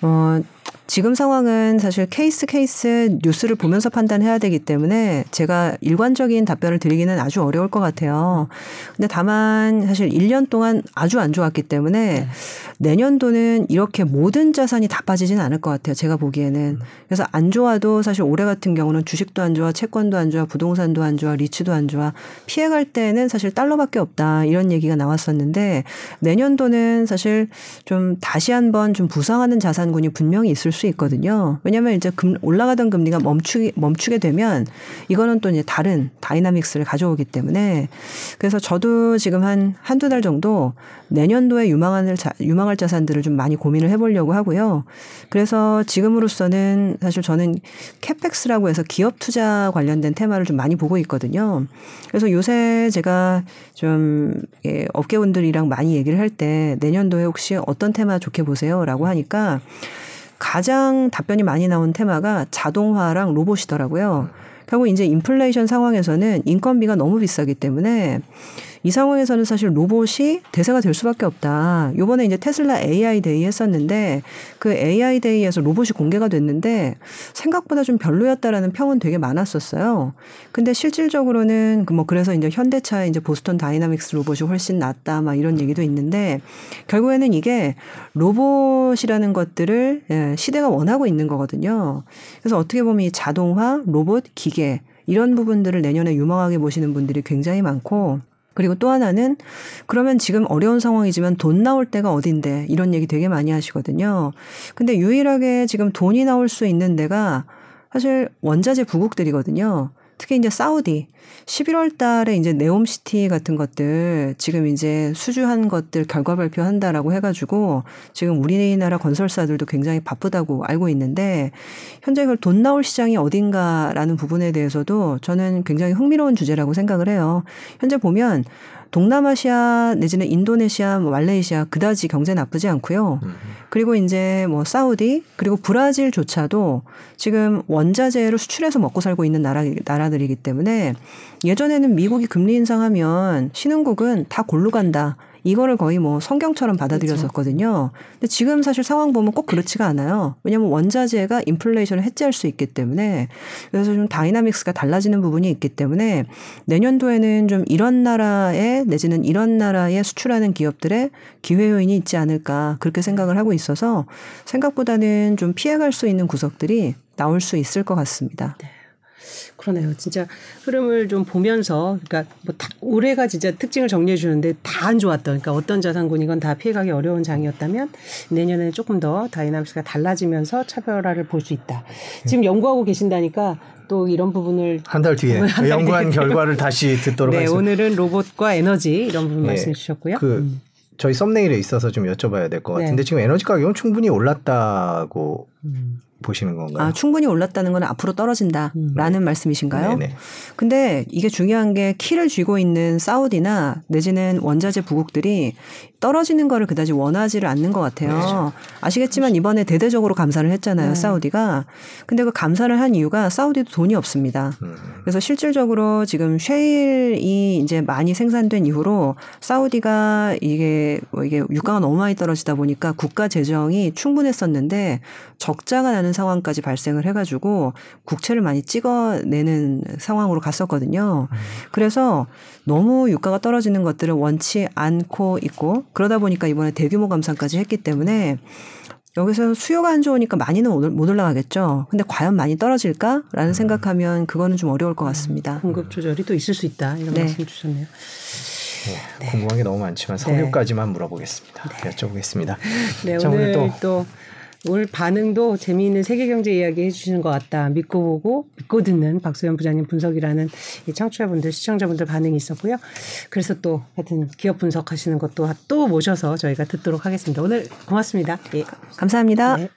어, 지금 상황은 사실 케이스 케이스 뉴스를 보면서 판단해야 되기 때문에 제가 일관적인 답변을 드리기는 아주 어려울 것 같아요. 근데 다만 사실 1년 동안 아주 안 좋았기 때문에 네. 내년도는 이렇게 모든 자산이 다 빠지지는 않을 것 같아요. 제가 보기에는. 그래서 안 좋아도 사실 올해 같은 경우는 주식도 안 좋아, 채권도 안 좋아, 부동산도 안 좋아, 리츠도 안 좋아. 피해갈 때는 사실 달러밖에 없다. 이런 얘기가 나왔었는데 내년도는 사실 좀 다시 한번 좀 부상하는 자산군이 분명히 있을 수 있거든요. 왜냐하면 이제 금, 올라가던 금리가 멈추게 멈추게 되면 이거는 또 이제 다른 dynamics를 가져오기 때문에 그래서 저도 지금 한 한두 달 정도 내년도에 유망할 자, 유망할 자산들을 좀 많이 고민을 해보려고 하고요. 그래서 지금으로서는 사실 저는 CAPEX라고 해서 기업 투자 관련된 테마를 좀 많이 보고 있거든요. 그래서 요새 제가 좀 예, 업계분들이랑 많이 얘기를 할 때 내년도에 혹시 어떤 테마 좋게 보세요라고 하니까 가장 답변이 많이 나온 테마가 자동화랑 로봇이더라고요. 결국 이제 인플레이션 상황에서는 인건비가 너무 비싸기 때문에 이 상황에서는 사실 로봇이 대세가 될 수밖에 없다. 요번에 이제 테슬라 AI Day 했었는데 그 AI Day에서 로봇이 공개가 됐는데 생각보다 좀 별로였다라는 평은 되게 많았었어요. 근데 실질적으로는 그 뭐 그래서 이제 현대차의 이제 보스턴 다이나믹스 로봇이 훨씬 낫다 막 이런 얘기도 있는데 결국에는 이게 로봇이라는 것들을 예, 시대가 원하고 있는 거거든요. 그래서 어떻게 보면 이 자동화, 로봇, 기계 이런 부분들을 내년에 유망하게 보시는 분들이 굉장히 많고 그리고 또 하나는 그러면 지금 어려운 상황이지만 돈 나올 때가 어딘데 이런 얘기 되게 많이 하시거든요. 근데 유일하게 지금 돈이 나올 수 있는 데가 사실 원자재 부국들이거든요. 특히 이제 사우디 11월 달에 이제 네옴시티 같은 것들 지금 이제 수주한 것들 결과 발표한다라고 해가지고 지금 우리나라 건설사들도 굉장히 바쁘다고 알고 있는데 현재 그걸 돈 나올 시장이 어딘가라는 부분에 대해서도 저는 굉장히 흥미로운 주제라고 생각을 해요. 현재 보면 동남아시아 내지는 인도네시아, 뭐 말레이시아 그다지 경제 나쁘지 않고요. 그리고 이제 뭐 사우디 그리고 브라질조차도 지금 원자재를 수출해서 먹고 살고 있는 나라 나라들이기 때문에 예전에는 미국이 금리 인상하면 신흥국은 다 골로 간다. 이거를 거의 뭐 성경처럼 받아들였었거든요. 근데 지금 사실 상황 보면 꼭 그렇지가 않아요. 왜냐하면 원자재가 인플레이션을 해지할 수 있기 때문에 그래서 좀 dynamics가 달라지는 부분이 있기 때문에 내년도에는 좀 이런 나라에 내지는 이런 나라에 수출하는 기업들의 기회 요인이 있지 않을까 그렇게 생각을 하고 있어서 생각보다는 좀 피해갈 수 있는 구석들이 나올 수 있을 것 같습니다. 네. 그러네요. 진짜 흐름을 좀 보면서, 그러니까 뭐 다, 올해가 진짜 특징을 정리해 주는데 다 안 좋았던, 그러니까 어떤 자산군이건 다 피해가기 어려운 장이었다면 내년에는 조금 더 dynamics가 달라지면서 차별화를 볼 수 있다. 지금 연구하고 계신다니까 또 이런 부분을 한 달 뒤에 [LAUGHS] 연구한 결과를 다시 듣도록 네, 하겠습니다. 오늘은 로봇과 에너지 이런 부분 네, 말씀 주셨고요. 그 음. 저희 썸네일에 있어서 좀 여쭤봐야 될것 네. 같은데 지금 에너지 가격은 충분히 올랐다고 음. 보시는 건가요? 아, 충분히 올랐다는 건 앞으로 떨어진다라는 말씀이신가요? 네네. 근데 이게 중요한 게 키를 쥐고 있는 사우디나 내지는 원자재 부국들이 떨어지는 거를 그다지 원하지를 않는 것 같아요. 그렇죠. 아시겠지만 이번에 대대적으로 감사를 했잖아요, 네. 사우디가. 근데 그 감사를 한 이유가 사우디도 돈이 없습니다. 음. 그래서 실질적으로 지금 쉐일이 이제 많이 생산된 이후로 사우디가 이게 뭐 이게 유가가 너무 많이 떨어지다 보니까 국가 재정이 충분했었는데 적자가 나는 상황까지 발생을 해가지고 국채를 많이 찍어내는 상황으로 갔었거든요. 그래서 너무 유가가 떨어지는 것들을 원치 않고 있고 그러다 보니까 이번에 대규모 감산까지 했기 때문에 여기서 수요가 안 좋으니까 많이는 못- 못 올라가겠죠. 근데 과연 많이 떨어질까라는 생각하면 그거는 좀 어려울 것 같습니다. 공급 조절이 또 있을 수 있다 이런 네. 말씀 주셨네요. 네, 궁금한 게 너무 많지만 석유까지만 물어보겠습니다. 여쭤보겠습니다. 네, 자, 오늘 오늘 또 오늘 반응도 재미있는 세계 경제 이야기 해주시는 것 같다. 믿고 보고 믿고 듣는 박소연 부장님 분석이라는 이 청취자분들, 시청자분들 반응이 있었고요. 그래서 또 하여튼 기업 분석하시는 것도 또 모셔서 저희가 듣도록 하겠습니다. 오늘 고맙습니다. 예. 감사합니다. 네.